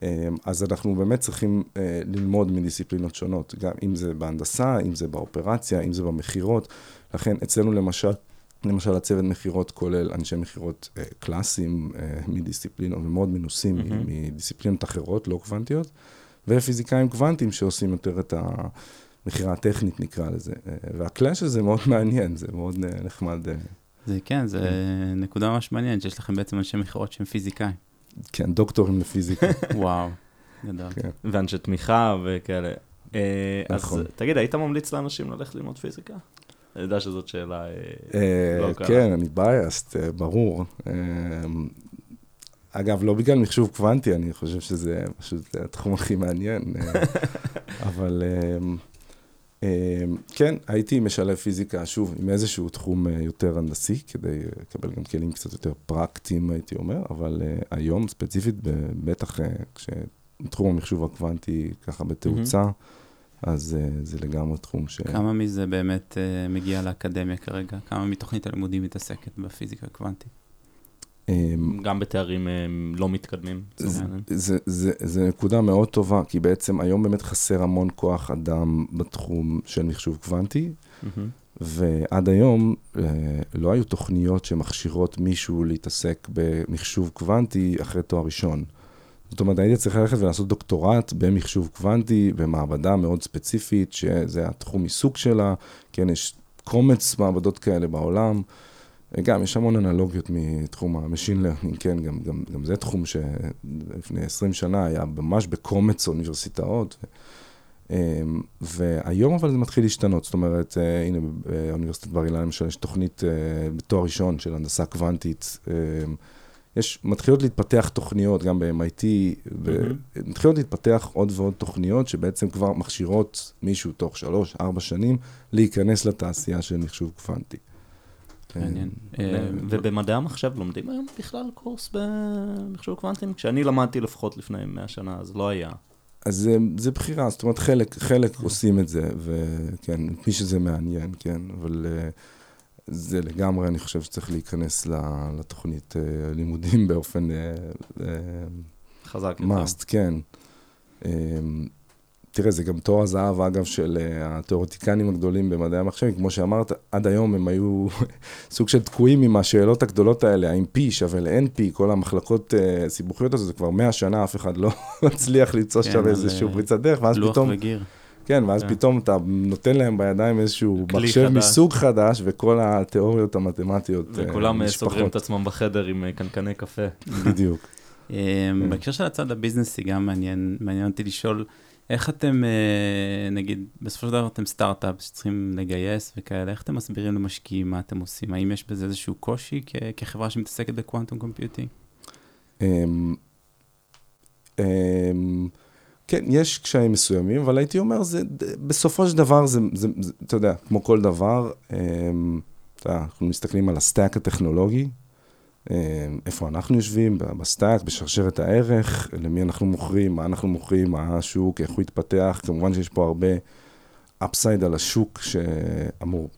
אה, אז אנחנו באמת צריכים אה, ללמוד מדיסציפלינות שונות, גם אם זה בהנדסה, אם זה באופרציה, אם זה במכירות. לכן אצלנו למשל, למשל הצוות מכירות כולל אנשי מכירות קלאסיים מדיסציפלינות ומאוד מנוסים. מדיסציפלינות אחרות, לא קוונטיות, ופיזיקאים קוונטיים שעושים יותר את המכירה הטכנית נקרא לזה. אה, והקלאש הזה מאוד מעניין, זה מאוד אה, נחמד. אה, זה כן, זה נקודה ממש מעניינת, שיש לכם בעצם אנשי מכירות שהם פיזיקאים. כן, דוקטורים לפיזיקה. וואו, גדול. כן. ואנשי תמיכה וכאלה. אה, אז נכון. תגיד, היית ממליץ לאנשים ללכת ללמוד פיזיקה? אני יודע שזאת שאלה... לא קרה. כן, אני biased, ברור. אה, אגב, לא בגלל מחשוב קוונטי, אני חושב שזה פשוט התחום הכי מעניין. אבל אה, כן, הייתי משלב פיזיקה, שוב, עם איזשהו תחום אה, יותר הנדסי, כדי לקבל גם כלים קצת יותר פרקטיים, הייתי אומר, אבל אה, היום ספציפית, בטח אה, כשתחום המחשוב הקוונטי ככה בתאוצה, אז אה, זה לגמרי תחום ש... כמה מזה באמת אה, מגיע לאקדמיה כרגע? כמה מתוכנית הלימודים מתעסקת בפיזיקה קוונטית? אה, גם בתארים אה, לא מתקדמים. זה, נקודה מאוד טובה, כי בעצם היום באמת חסר המון כוח אדם בתחום של מחשוב קוונטי. ועד היום אה, לא היו תוכניות שמכשירות מישהו להתעסק במחשוב קוונטי אחרי תואר ראשון. זאת אומרת, הייתי צריך ללכת ולעשות דוקטורט במחשוב קוונטי, במעבדה מאוד ספציפית, שזה התחום עיסוק שלה, כן, יש קומץ מעבדות כאלה בעולם. גם, יש המון אנלוגיות מתחום ה machine learning, כן, גם, גם, גם זה תחום שלפני 20 שנה היה ממש בקומץ אוניברסיטאות. אמ, והיום אבל זה מתחיל להשתנות, זאת אומרת, אה, הנה, באוניברסיטת בר אילן למשל יש תוכנית אה, בתואר ראשון של הנדסה קוונטית. אמ, יש, מתחילות להתפתח תוכניות, גם ב-MIT, mm-hmm. מתחילות להתפתח עוד ועוד תוכניות שבעצם כבר מכשירות מישהו תוך שלוש, ארבע שנים להיכנס לתעשייה של מחשוב קוונטי. מעניין. אה, ובמדעי המחשב לומדים היום בכלל קורס במחשוב קוונטים? כשאני למדתי לפחות לפני 100 שנה, אז לא היה. אז זה, זה בחירה, זאת אומרת, חלק, חלק עושים את זה, וכן, מי שזה מעניין, כן, אבל uh, זה לגמרי, אני חושב שצריך להיכנס לתוכנית uh, לימודים באופן... חזק. מאסט, כן. תראה, זה גם תואר הזהב, אגב, של uh, התיאורטיקנים הגדולים במדעי המחשב, כמו שאמרת, עד היום הם היו סוג של תקועים עם השאלות הגדולות האלה, האם P שווה ל-NP, כל המחלקות uh, סיבוכיות הזה, זה כבר מאה שנה, אף אחד לא מצליח למצוא כן, שם איזשהו אה, פריצת דרך, ואז פתאום... לוח וגיר. כן, ואז כן. פתאום אתה נותן להם בידיים איזשהו מחשב חדש. מסוג חדש, וכל התיאוריות המתמטיות וכולם uh, סוגרים את עצמם בחדר עם קנקני קפה. בדיוק. בהקשר של הצד הביזנסי, גם מעניין אותי לשאול, איך אתם, אה, נגיד, בסופו של דבר אתם סטארט-אפ שצריכים לגייס וכאלה, איך אתם מסבירים למשקיעים מה אתם עושים? האם יש בזה איזשהו קושי כ- כחברה שמתעסקת ב quantum computing? אמ, אמ, כן, יש קשיים מסוימים, אבל הייתי אומר, זה, בסופו של דבר, זה, זה, זה, אתה יודע, כמו כל דבר, אמ, אתה אנחנו מסתכלים על ה stack הטכנולוגי, איפה אנחנו יושבים, ב stack, בשרשרת הערך, למי אנחנו מוכרים, מה אנחנו מוכרים, מה השוק, איך הוא יתפתח. כמובן שיש פה הרבה upside על השוק שאמור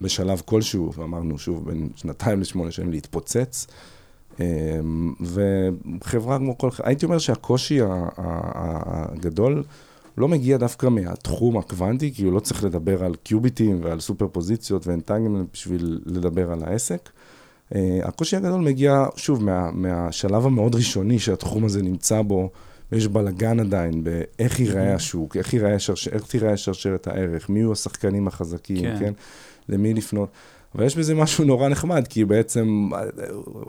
בשלב כלשהו, ואמרנו שוב, בין שנתיים לשמונה שנים להתפוצץ. אה, וחברה כמו כל... הייתי אומר שהקושי הגדול לא מגיע דווקא מהתחום הקוונטי, כי הוא לא צריך לדבר על קיוביטים ועל סופר פוזיציות ו entanglement בשביל לדבר על העסק. Uh, הקושי הגדול מגיע, שוב, מה, מהשלב המאוד ראשוני שהתחום הזה נמצא בו, ויש בלאגן עדיין באיך ייראה mm-hmm. השוק, איך, ייראה שרש... איך תיראה שרשרת הערך, מי יהיו השחקנים החזקים, כן. כן? למי לפנות. אבל יש בזה משהו נורא נחמד, כי בעצם,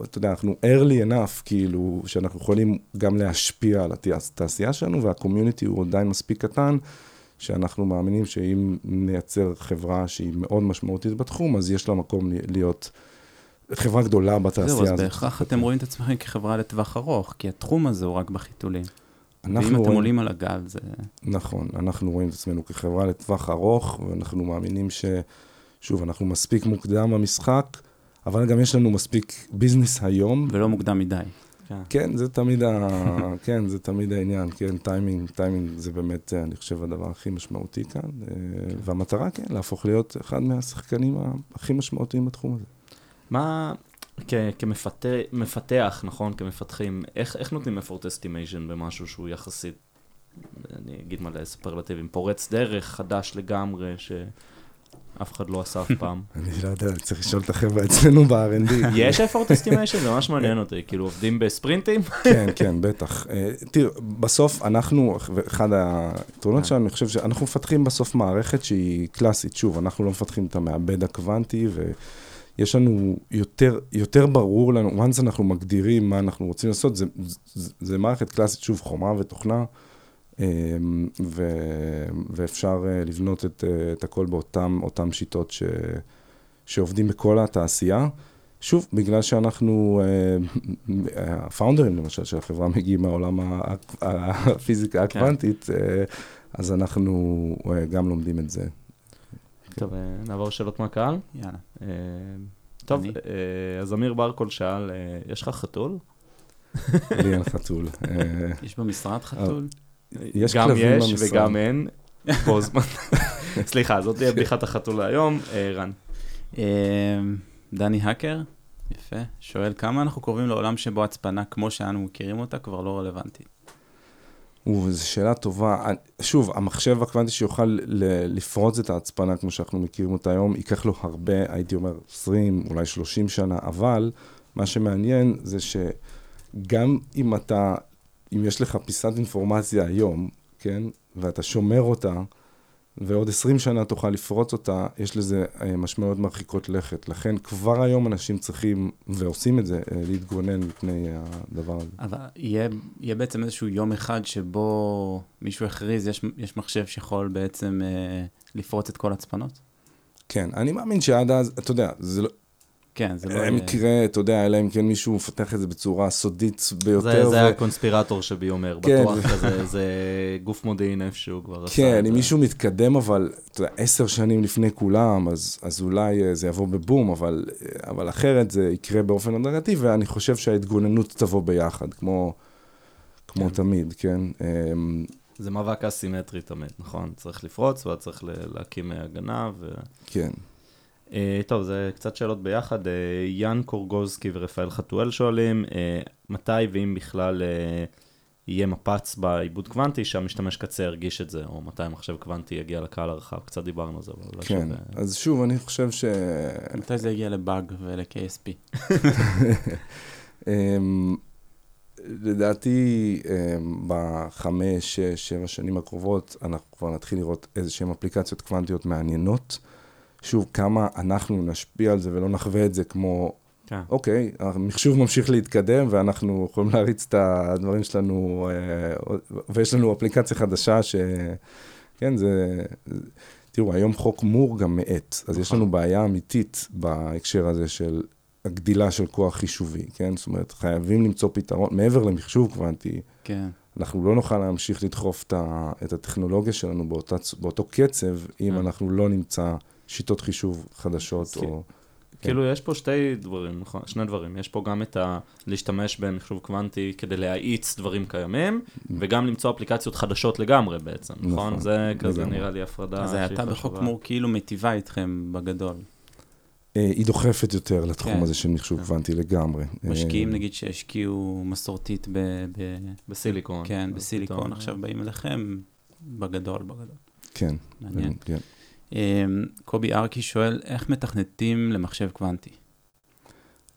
אתה יודע, אנחנו early enough, כאילו, שאנחנו יכולים גם להשפיע על התעשייה שלנו, והקומיוניטי הוא עדיין מספיק קטן, שאנחנו מאמינים שאם נייצר חברה שהיא מאוד משמעותית בתחום, אז יש לה מקום להיות... חברה גדולה בתעשייה הזאת. זהו, אז בהכרח אתם רואים את עצמכם כחברה לטווח ארוך, כי התחום הזה הוא רק בחיתולים. ואם אתם. עולים על הגל, זה... נכון, אנחנו רואים את עצמנו כחברה לטווח ארוך, ואנחנו מאמינים ש... שוב, אנחנו מספיק מוקדם במשחק, אבל גם יש לנו מספיק business היום. ולא מוקדם מדי. כן, כן זה תמיד, ה... כן, זה תמיד העניין, כן, timing, timing זה באמת, אני חושב, הדבר הכי משמעותי כאן, כן. והמטרה, כן, להפוך להיות אחד מהשחקנים הכי משמעותיים בתחום הזה. מה, כמפתח, נכון, כמפתחים, איך, איך נותנים effort estimation במשהו שהוא יחסית, אני אגיד מה לסופרלטיבים, פורץ דרך, חדש לגמרי, שאף אחד לא עשה אף פעם? אני לא יודע, אני צריך לשאול את החבר'ה אצלנו ב-R&D. יש effort estimation? זה ממש מעניין אותי, כאילו עובדים בספרינטים? כן, כן, בטח. אה, תראו, בסוף אנחנו, אחד היתרונות כן. שלנו, אני חושב שאנחנו מפתחים בסוף מערכת שהיא קלאסית. שוב, אנחנו לא מפתחים את המעבד הקוונטי, ו... יש לנו יותר, יותר ברור לנו, once אנחנו מגדירים מה אנחנו רוצים לעשות, זה, זה, זה מערכת קלאסית, שוב, חומה ותוכנה, אמ, ו, ואפשר אה, לבנות את, אה, את הכל באותן שיטות ש, שעובדים בכל התעשייה. שוב, בגלל שאנחנו, אה, הפאונדרים למשל של החברה מגיעים מהעולם הפיזיקה כן. הקוונטית. אז אנחנו גם לומדים את זה. טוב, אה, נעבור לשאלות מהקהל. יאללה. אה, טוב, אה, אז אמיר ברקול שאל, יש לך חתול? לי אין חתול. יש במשרד חתול? יש גם יש וגם אין, בו זמן. סליחה, זאת תהיה בדיחת החתול להיום. רן. דני האקר, יפה, שואל כמה אנחנו קרובים לעולם שבו הצפנה כמו שאנו מכירים אותה כבר לא רלוונטית. זו שאלה טובה. שוב, המחשב הקוונטי שיוכל לפרוץ את ההצפנה כמו שאנחנו מכירים אותה היום, ייקח לו הרבה, הייתי אומר 20, אולי 30 שנה, אבל מה שמעניין זה שגם אם אתה, אם יש לך פיסת אינפורמציה היום, כן, ואתה שומר אותה, ועוד 20 שנה תוכל לפרוץ אותה, יש לזה אה, משמעויות מרחיקות לכת. לכן כבר היום אנשים צריכים, ועושים את זה, אה, להתגונן מפני הדבר הזה. אבל יהיה, יהיה בעצם איזשהו יום אחד שבו מישהו הכריז, יש, יש מחשב שיכול בעצם אה, לפרוץ את כל הצפנות? כן, אני מאמין שעד אז, אתה יודע, זה לא, כן, זה לא... יהיה- מקרה, אתה יודע, אלא אם כן מישהו מפתח את זה בצורה סודית ביותר. זה, ו- זה הקונספירטור שבי אומר, כן. בטוח כזה, זה גוף מודיעין איפשהו כבר עשה כן, את אם זה. מישהו מתקדם, אבל, אתה יודע, עשר שנים לפני כולם, אז, אז אולי אה, זה יבוא בבום, אבל, אה, אבל אחרת זה יקרה באופן הדרגתי, ואני חושב שההתגוננות תבוא ביחד, כמו, כמו כן. תמיד, כן? אמ, זה מאבק אסימטרי תמיד, נכון? צריך לפרוץ ואז צריך להקים הגנה ו... כן. אה, טוב, זה קצת שאלות ביחד. אה, יאן קורגוזקי ורפאל חתואל שואלים, אה, מתי ואם בכלל יהיה מפץ בעיבוד קוונטי שהמשתמש קצה ירגיש את זה, או מתי מחשב קוונטי יגיע לקהל הרחב? קצת דיברנו על זה, אבל אולי כן, שווה- אז שוב, אני חושב ש... מתי זה יגיע לבאג ול-KSP? אמ, לדעתי, אמ, בחמש, שש, שבע שנים הקרובות, אנחנו כבר נתחיל לראות איזה שהן אפליקציות קוונטיות מעניינות. שוב, כמה אנחנו נשפיע על זה ולא נחווה את זה כמו, כן. אוקיי, המחשוב ממשיך להתקדם ואנחנו יכולים להריץ את הדברים שלנו, אה, ויש לנו אפליקציה חדשה ש... כן, זה... תראו, היום חוק מור גם מאט, אז יש נכון. לנו בעיה אמיתית בהקשר הזה של הגדילה של כוח חישובי, כן? זאת אומרת, חייבים למצוא פתרון, מעבר למחשוב קוונטי, כן. אנחנו לא נוכל להמשיך לדחוף את, הטכנולוגיה שלנו באותה, באותו קצב, אם אה. אנחנו לא נמצא שיטות חישוב חדשות כן. או... כאילו, יש פה שתי דברים, נכון? שני דברים. יש פה גם את ה... להשתמש במחשוב קוונטי כדי להאיץ דברים קיימים, וגם למצוא אפליקציות חדשות לגמרי בעצם, נכון? נכון, זה כזה לגמרי. נראה לי הפרדה אז ההאטה בחוק. מור כאילו מיטיבה איתכם בגדול. אה, היא דוחפת יותר לתחום כן. הזה של מחשוב כן. קוונטי לגמרי. משקיעים אה, נגיד שהשקיעו מסורתית ב... ב... בסיליקון. כן, בסיליקון, עכשיו באים אליכם בגדול, בגדול. כן, מעניין. כן. אמ, קובי ארקי שואל, איך מתכנתים למחשב קוונטי?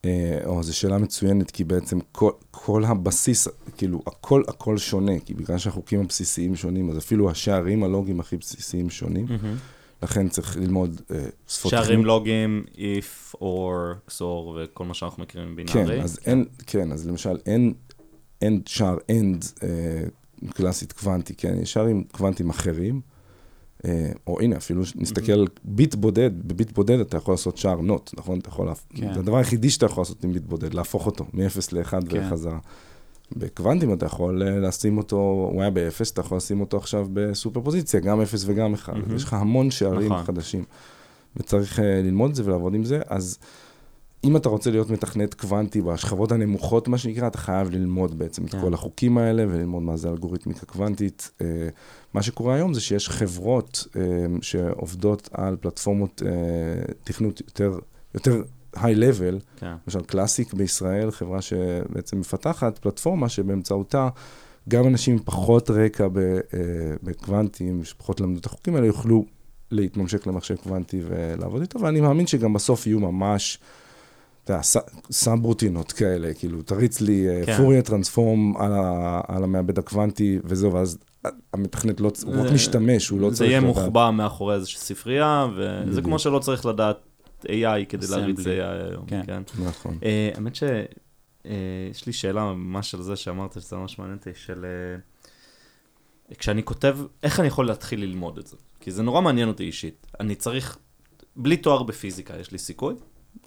אה, או, זו שאלה מצוינת, כי בעצם כל, כל הבסיס, כאילו, הכל הכל שונה, כי בגלל שהחוקים הבסיסיים שונים, אז אפילו השערים הלוגיים הכי בסיסיים שונים, מהמם. לכן צריך ללמוד אה, שפות שערים לוגים, if, or, XOR וכל מה שאנחנו מכירים בינארי. כן, אז אין, כן, אז למשל, אין, אין שער end אה, קלאסית קוונטי, כן, יש שערים קוונטיים אחרים, או הנה, אפילו נסתכל על ביט בודד, בביט בודד אתה יכול לעשות שער נוט, נכון? אתה יכול. כן. זה הדבר היחידי שאתה יכול לעשות עם ביט בודד, להפוך אותו מ-0 ל-1 כן. וחזרה. בקוונטים אתה יכול אה, לשים אותו, הוא היה ב-0, אתה יכול לשים אותו עכשיו בסופר פוזיציה, גם 0 וגם 1. מהמם. יש לך המון שערים נכון. חדשים, וצריך אה, ללמוד את זה ולעבוד עם זה, אז אם אתה רוצה להיות מתכנת קוונטי בשכבות הנמוכות, מה שנקרא, אתה חייב ללמוד בעצם את כן. כל החוקים האלה וללמוד מה זה אלגוריתמיקה קוונטית. אה, מה שקורה היום זה שיש חברות אה, שעובדות על פלטפורמות אה, תכנות יותר, יותר היי-לבל, כן. למשל קלאסיק בישראל, חברה שבעצם מפתחת פלטפורמה שבאמצעותה גם אנשים עם פחות רקע בקוונטים, שפחות למדו את החוקים האלה, יוכלו להתממשק למחשב קוונטי ולעבוד איתו, ואני מאמין שגם בסוף יהיו ממש, אתה יודע, ס- סאב רוטינות כאלה, כאילו, תריץ לי כן. כן. פוריה טרנספורם על, ה- על המעבד הקוונטי וזהו, ואז המתכנת לא, הוא רק זה- משתמש, הוא לא זה צריך יהיה לדעת. מוחבא מאחורי איזושהי ספרייה, וזה. כמו שלא צריך לדעת AI כדי להריץ. AI היום, כן. כן. נכון. אה, האמת שיש לי שאלה ממש על זה שאמרת, שזה ממש מעניין אותי, של... אה, כשאני כותב, איך אני יכול להתחיל ללמוד את זה? כי זה נורא מעניין אותי אישית. אני צריך, בלי תואר בפיזיקה, יש לי סיכוי?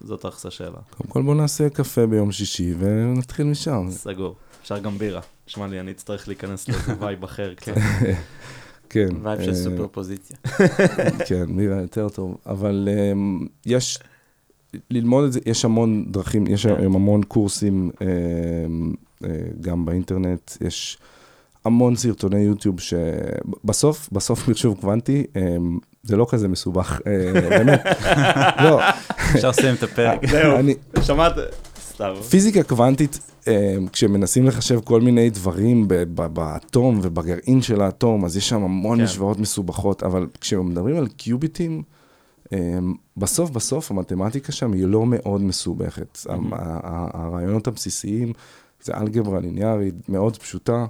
זאת אחלה שאלה. קודם כל בוא נעשה קפה ביום שישי ונתחיל משם. סגור. אפשר גם בירה. שמע לי, אני אצטרך להיכנס לאיזה vibe אחר קצת. כן. vibe של אה, סופר פוזיציה. כן, בירה יותר טוב, אבל um, יש, ללמוד את זה, יש המון דרכים, יש. היום המון קורסים um, uh, גם באינטרנט, יש המון סרטוני יוטיוב שבסוף, בסוף מחשוב קוונטי, um, זה לא כזה מסובך, uh, באמת, לא, אפשר לסיים את הפרק. זהו, אני, שמעת? סתם. פיזיקה קוונטית אה, כשמנסים לחשב כל מיני דברים באטום ובגרעין של האטום, אז יש שם המון כן. משוואות מסובכות, אבל כשמדברים על קיוביטים, אה, בסוף בסוף המתמטיקה שם היא לא מאוד מסובכת. הרעיונות הבסיסיים זה אלגברה ליניארית מאוד פשוטה,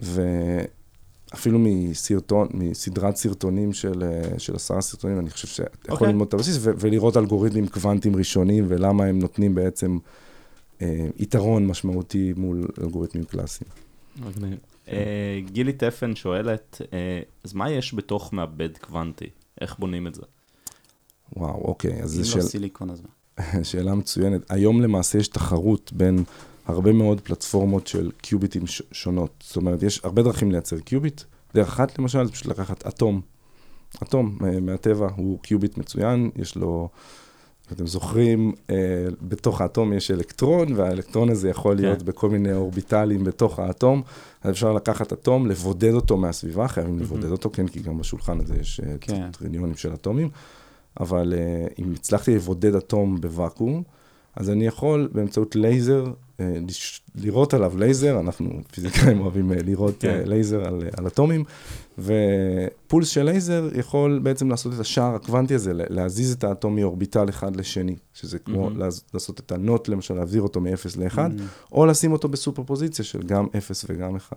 ואפילו מסרטון, מסדרת סרטונים של, אה, של עשרה סרטונים, אני חושב שאתה יכול אוקיי. ללמוד את הבסיס ו- ולראות אלגוריתמים קוונטיים ראשונים ולמה הם נותנים בעצם אה, יתרון משמעותי מול אלגוריתמים קלאסיים. מגניב. אה, גילי תפן שואלת, אה, אז מה יש בתוך מעבד קוונטי? איך בונים את זה? וואו, אוקיי, אז אם זו לא שאל... סיליקון, אז מה? שאלה מצוינת. היום למעשה יש תחרות בין הרבה מאוד פלטפורמות של קיוביטים ש- שונות. זאת אומרת, יש הרבה דרכים לייצר קיוביט. דרך אחת למשל זה פשוט לקחת אטום. אטום אה, מהטבע הוא קיוביט מצוין, יש לו, אתם זוכרים, אה, בתוך האטום יש אלקטרון, והאלקטרון הזה יכול להיות כן. בכל מיני אורביטלים בתוך האטום. אז אפשר לקחת אטום, לבודד אותו מהסביבה, חייבים לבודד אותו, כן, כי גם בשולחן הזה יש אה, כן. טריליונים של אטומים. אבל אם הצלחתי לבודד אטום בוואקום, אז אני יכול באמצעות לייזר, לירות עליו לייזר, אנחנו פיזיקאים אוהבים uh, לירות כן. uh, לייזר על, על אטומים, ופולס של לייזר יכול בעצם לעשות את השער הקוונטי הזה, לה- להזיז את האטום מאורביטל אחד לשני, שזה כמו. לעז- לעשות את ה not, למשל, להעביר אותו מ-0 ל-1, Mm. או לשים אותו בסופר פוזיציה של גם 0 וגם 1.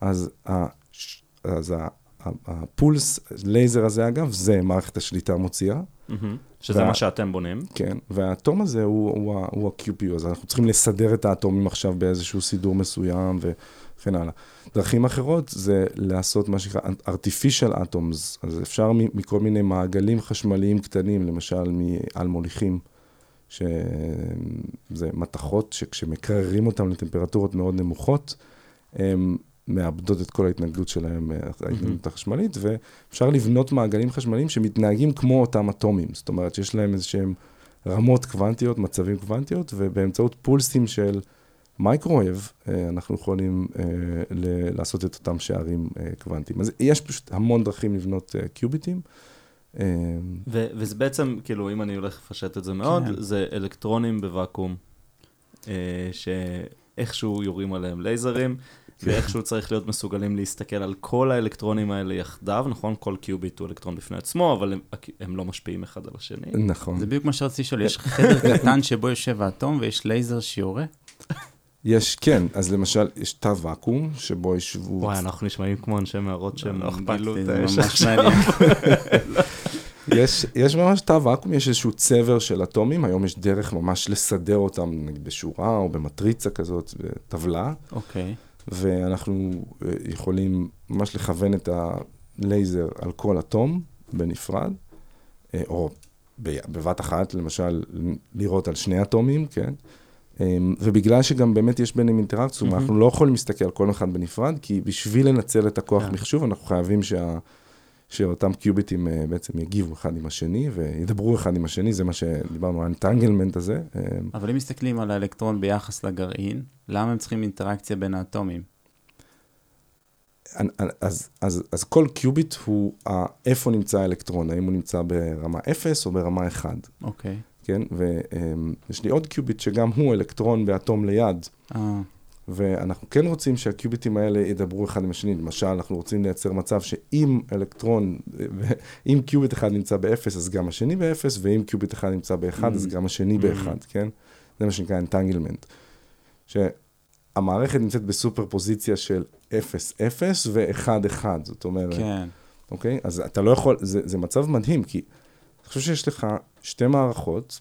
אז, ה, אז הפולס לייזר הזה, אגב, זה מערכת השליטה מוציאה. שזה וה- מה שאתם בונים. כן. והאטום הזה הוא, הוא, הוא ה-QPU, אז אנחנו צריכים לסדר את האטומים עכשיו באיזשהו סידור מסוים וכן הלאה. דרכים אחרות זה לעשות מה שנקרא artificial atoms, אז אפשר מכל מיני מעגלים חשמליים קטנים, למשל מעל מוליכים, שזה מתכות שכשמקררים אותם לטמפרטורות מאוד נמוכות, הן מאבדות את כל ההתנגדות שלהם, ההתנגדות החשמלית, ואפשר לבנות מעגלים חשמליים שמתנהגים כמו אותם אטומים. זאת אומרת שיש להם איזה שהם רמות קוונטיות, מצבים קוונטיות, ובאמצעות פולסים של מיקרוגל, אה, אנחנו יכולים אה, ל- לעשות את אותם שערים אה, קוונטיים. אז יש פשוט המון דרכים לבנות אה, קיוביטים. אה, ו- וזה בעצם, כאילו, אם אני הולך לפשט את זה מאוד, כן. זה אלקטרונים בוואקום, אה, שאיכשהו יורים עליהם לייזרים, ואיכשהו צריך להיות מסוגלים להסתכל על כל האלקטרונים האלה יחדיו, נכון? כל קיוביט הוא אלקטרון בפני עצמו, אבל הם, הם לא משפיעים אחד על השני. נכון. זה בדיוק מה שרציתי לשאול, יש חדר קטן שבו יושב האטום ויש לייזר שיורה? יש, כן, אז למשל, יש תא ואקום, שבו ישבו... וואי, אנחנו נשמעים כמו אנשי מערות שהם לא אכפת לי, זה ממש. מעניין. יש, יש ממש תא ואקום, יש איזשהו צבר של אטומים, היום יש דרך ממש לסדר אותם, נגיד בשורה או במטריצה כזאת, בטבלה, אוקיי. ואנחנו אה, יכולים ממש לכוון את הלייזר על כל אטום בנפרד, אה, או בבת אחת, למשל, לירות על שני אטומים, כן? אה, ובגלל שגם באמת יש ביניהם אינטראקציה, מהמם. אנחנו לא יכולים להסתכל על כל אחד בנפרד, כי בשביל לנצל את הכוח כן. מחשוב, אנחנו חייבים שה... שאותם קיוביטים אה, בעצם יגיבו אחד עם השני וידברו אחד עם השני, זה מה שדיברנו, האנטנגלמנט הזה. אה, אבל אם מסתכלים על האלקטרון ביחס לגרעין, למה הם צריכים אינטראקציה בין האטומים? אז, אז, אז כל קיוביט הוא איפה נמצא האלקטרון, האם הוא נמצא ברמה 0 או ברמה 1, אוקיי. כן? ויש לי עוד קיוביט שגם הוא אלקטרון באטום ליד, אה, ואנחנו כן רוצים שהקיוביטים האלה ידברו אחד עם השני. למשל, אנחנו רוצים לייצר מצב שאם אלקטרון, אם קיוביט אחד נמצא ב-0, אז גם השני ב-0, ואם קיוביט אחד נמצא ב-1, אז Mm. גם השני Mm. ב-1, כן? זה מה שנקרא אנטנגלמנט. שהמערכת נמצאת בסופר פוזיציה של 0, 0 ו-1, 1, זאת אומרת, כן. אוקיי? אז אתה לא יכול, זה, זה מצב מדהים, כי אני חושב שיש לך שתי מערכות,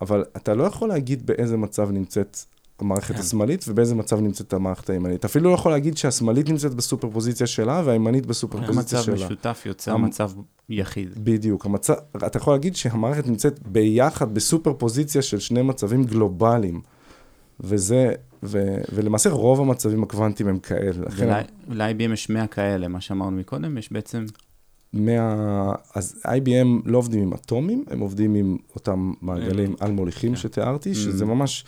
אבל אתה לא יכול להגיד באיזה מצב נמצאת המערכת כן. השמאלית ובאיזה מצב נמצאת המערכת הימנית. אפילו לא יכול להגיד שהשמאלית נמצאת בסופר פוזיציה שלה והימנית בסופר פוזיציה שלה. משותף יוצר המ- מצב יחיד. בדיוק, המצב, אתה יכול להגיד שהמערכת נמצאת ביחד בסופר פוזיציה של שני מצבים גלובליים. וזה, ו, ולמעשה רוב המצבים הקוונטיים הם כאלה. ול-IBM יש 100 כאלה, מה שאמרנו מקודם, יש בעצם... מה... אז IBM לא עובדים עם אטומים, הם עובדים עם אותם מעגלים על מוליכים כן. שתיארתי, Mm. שזה ממש,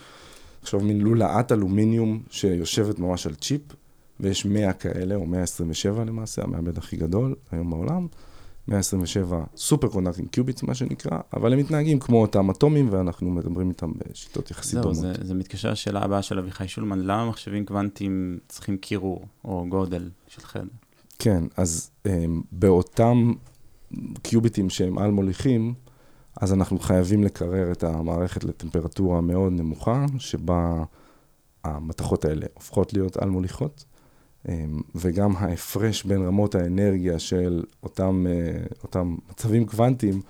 עכשיו מין לולאת אלומיניום שיושבת ממש על צ'יפ, ויש 100 כאלה, או 127 למעשה, המעבד הכי גדול היום בעולם, 127 סופר קונדקטים קיוביטס, מה שנקרא, אבל הם מתנהגים כמו אותם אטומים, ואנחנו מדברים איתם בשיטות יחסית דומות. זהו, זה, זה מתקשר לשאלה הבאה של אביחי שולמן, למה מחשבים קוונטיים צריכים קירור או גודל של חדר? כן, אז um, באותם קיוביטים שהם על-מוליכים, אז אנחנו חייבים לקרר את המערכת לטמפרטורה מאוד נמוכה, שבה המתכות האלה הופכות להיות על-מוליכות. אמ, וגם ההפרש בין רמות האנרגיה של אותם, אה, אותם מצבים קוונטיים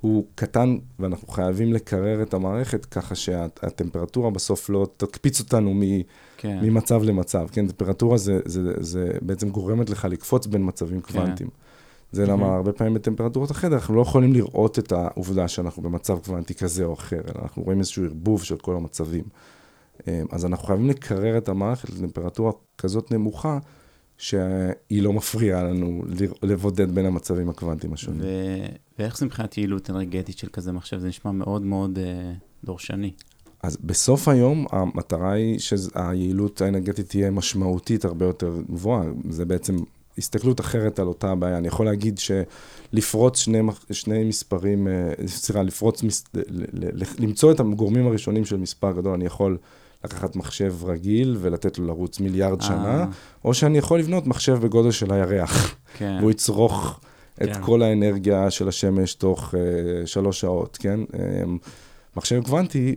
הוא קטן, ואנחנו חייבים לקרר את המערכת ככה שהטמפרטורה בסוף לא תקפיץ אותנו מ, כן. ממצב למצב. כן, טמפרטורה זה, זה, זה, בעצם גורמת לך לקפוץ בין מצבים כן. זה למה הרבה פעמים בטמפרטורות החדר אנחנו לא יכולים לראות את העובדה שאנחנו במצב קוונטי כזה או אחר, אלא אנחנו רואים איזשהו ערבוב של כל המצבים. אמ, אז אנחנו חייבים לקרר את המערכת לטמפרטורה כזאת נמוכה, שהיא לא מפריעה לנו לבודד בין המצבים הקוונטיים השונים. ו... ואיך זה מבחינת יעילות אנרגטית של כזה מחשב? זה נשמע מאוד מאוד uh, דורשני. אז בסוף היום המטרה היא שהיעילות האנרגטית תהיה משמעותית הרבה יותר גבוהה. זה בעצם הסתכלות אחרת על אותה הבעיה. אני יכול להגיד שלפרוץ שני, שני מספרים, אה, סליחה, לפרוץ, למצוא את הגורמים הראשונים של מספר גדול, אני יכול לקחת מחשב רגיל ולתת לו לרוץ מיליארד אה. שנה, או שאני יכול לבנות מחשב בגודל של הירח. כן. והוא יצרוך את כן. כל האנרגיה של השמש תוך uh, שלוש שעות, כן? Um, מחשב קוונטי,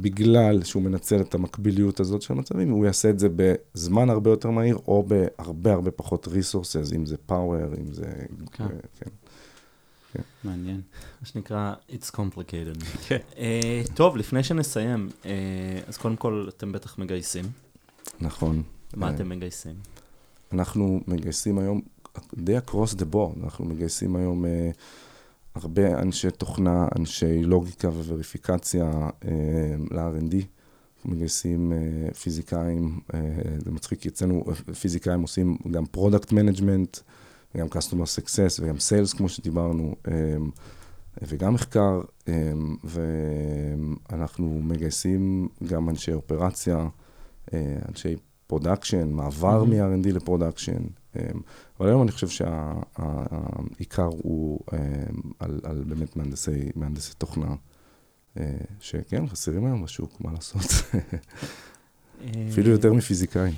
בגלל שהוא מנצל את המקביליות הזאת של המצבים, הוא יעשה את זה בזמן הרבה יותר מהיר, או בהרבה הרבה פחות resources, אם זה power, אם זה... כן. כן. כן. מעניין. מה שנקרא, it's complicated. כן. אה, טוב, לפני שנסיים, אה, אז קודם כל, אתם בטח מגייסים. נכון. מה אה, אתם מגייסים? אנחנו מגייסים היום, די across the board, אנחנו מגייסים היום הרבה אנשי תוכנה, אנשי לוגיקה ווריפיקציה ל-R&D. אנחנו מגייסים פיזיקאים, זה מצחיק, אצלנו פיזיקאים עושים גם product management, וגם Customer Success וגם Sales, כמו שדיברנו, וגם מחקר, ואנחנו מגייסים גם אנשי אופרציה, אה, אנשי production, מעבר mm-hmm. מ-R&D ל production. אמ, אבל היום אני חושב שהעיקר הוא על, על באמת מהנדסי, מהנדסי תוכנה, אה, שכן, חסרים היום בשוק, מה לעשות? אפילו יותר מפיזיקאים.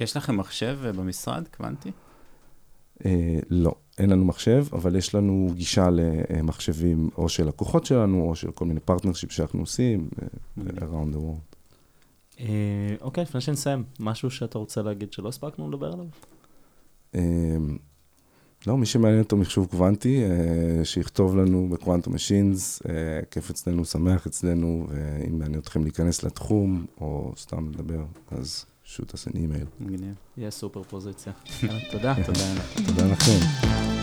יש לכם מחשב במשרד, קוונטי? אה, לא, אין לנו מחשב, אבל יש לנו גישה למחשבים או של לקוחות שלנו, או של כל מיני partnership שאנחנו עושים, אה, around the world. אה, אוקיי, לפני שנסיים, משהו שאתה רוצה להגיד שלא הספקנו לדבר עליו? לא, מי שמעניין אותו מחשוב קוונטי, שיכתוב לנו ב Quantum Machines, כיף אצלנו, שמח אצלנו, ואם מעניין אתכם להיכנס לתחום, או סתם לדבר, אז shoot us an email. מגניב. יהיה סופר פוזיציה. תודה. תודה לכם.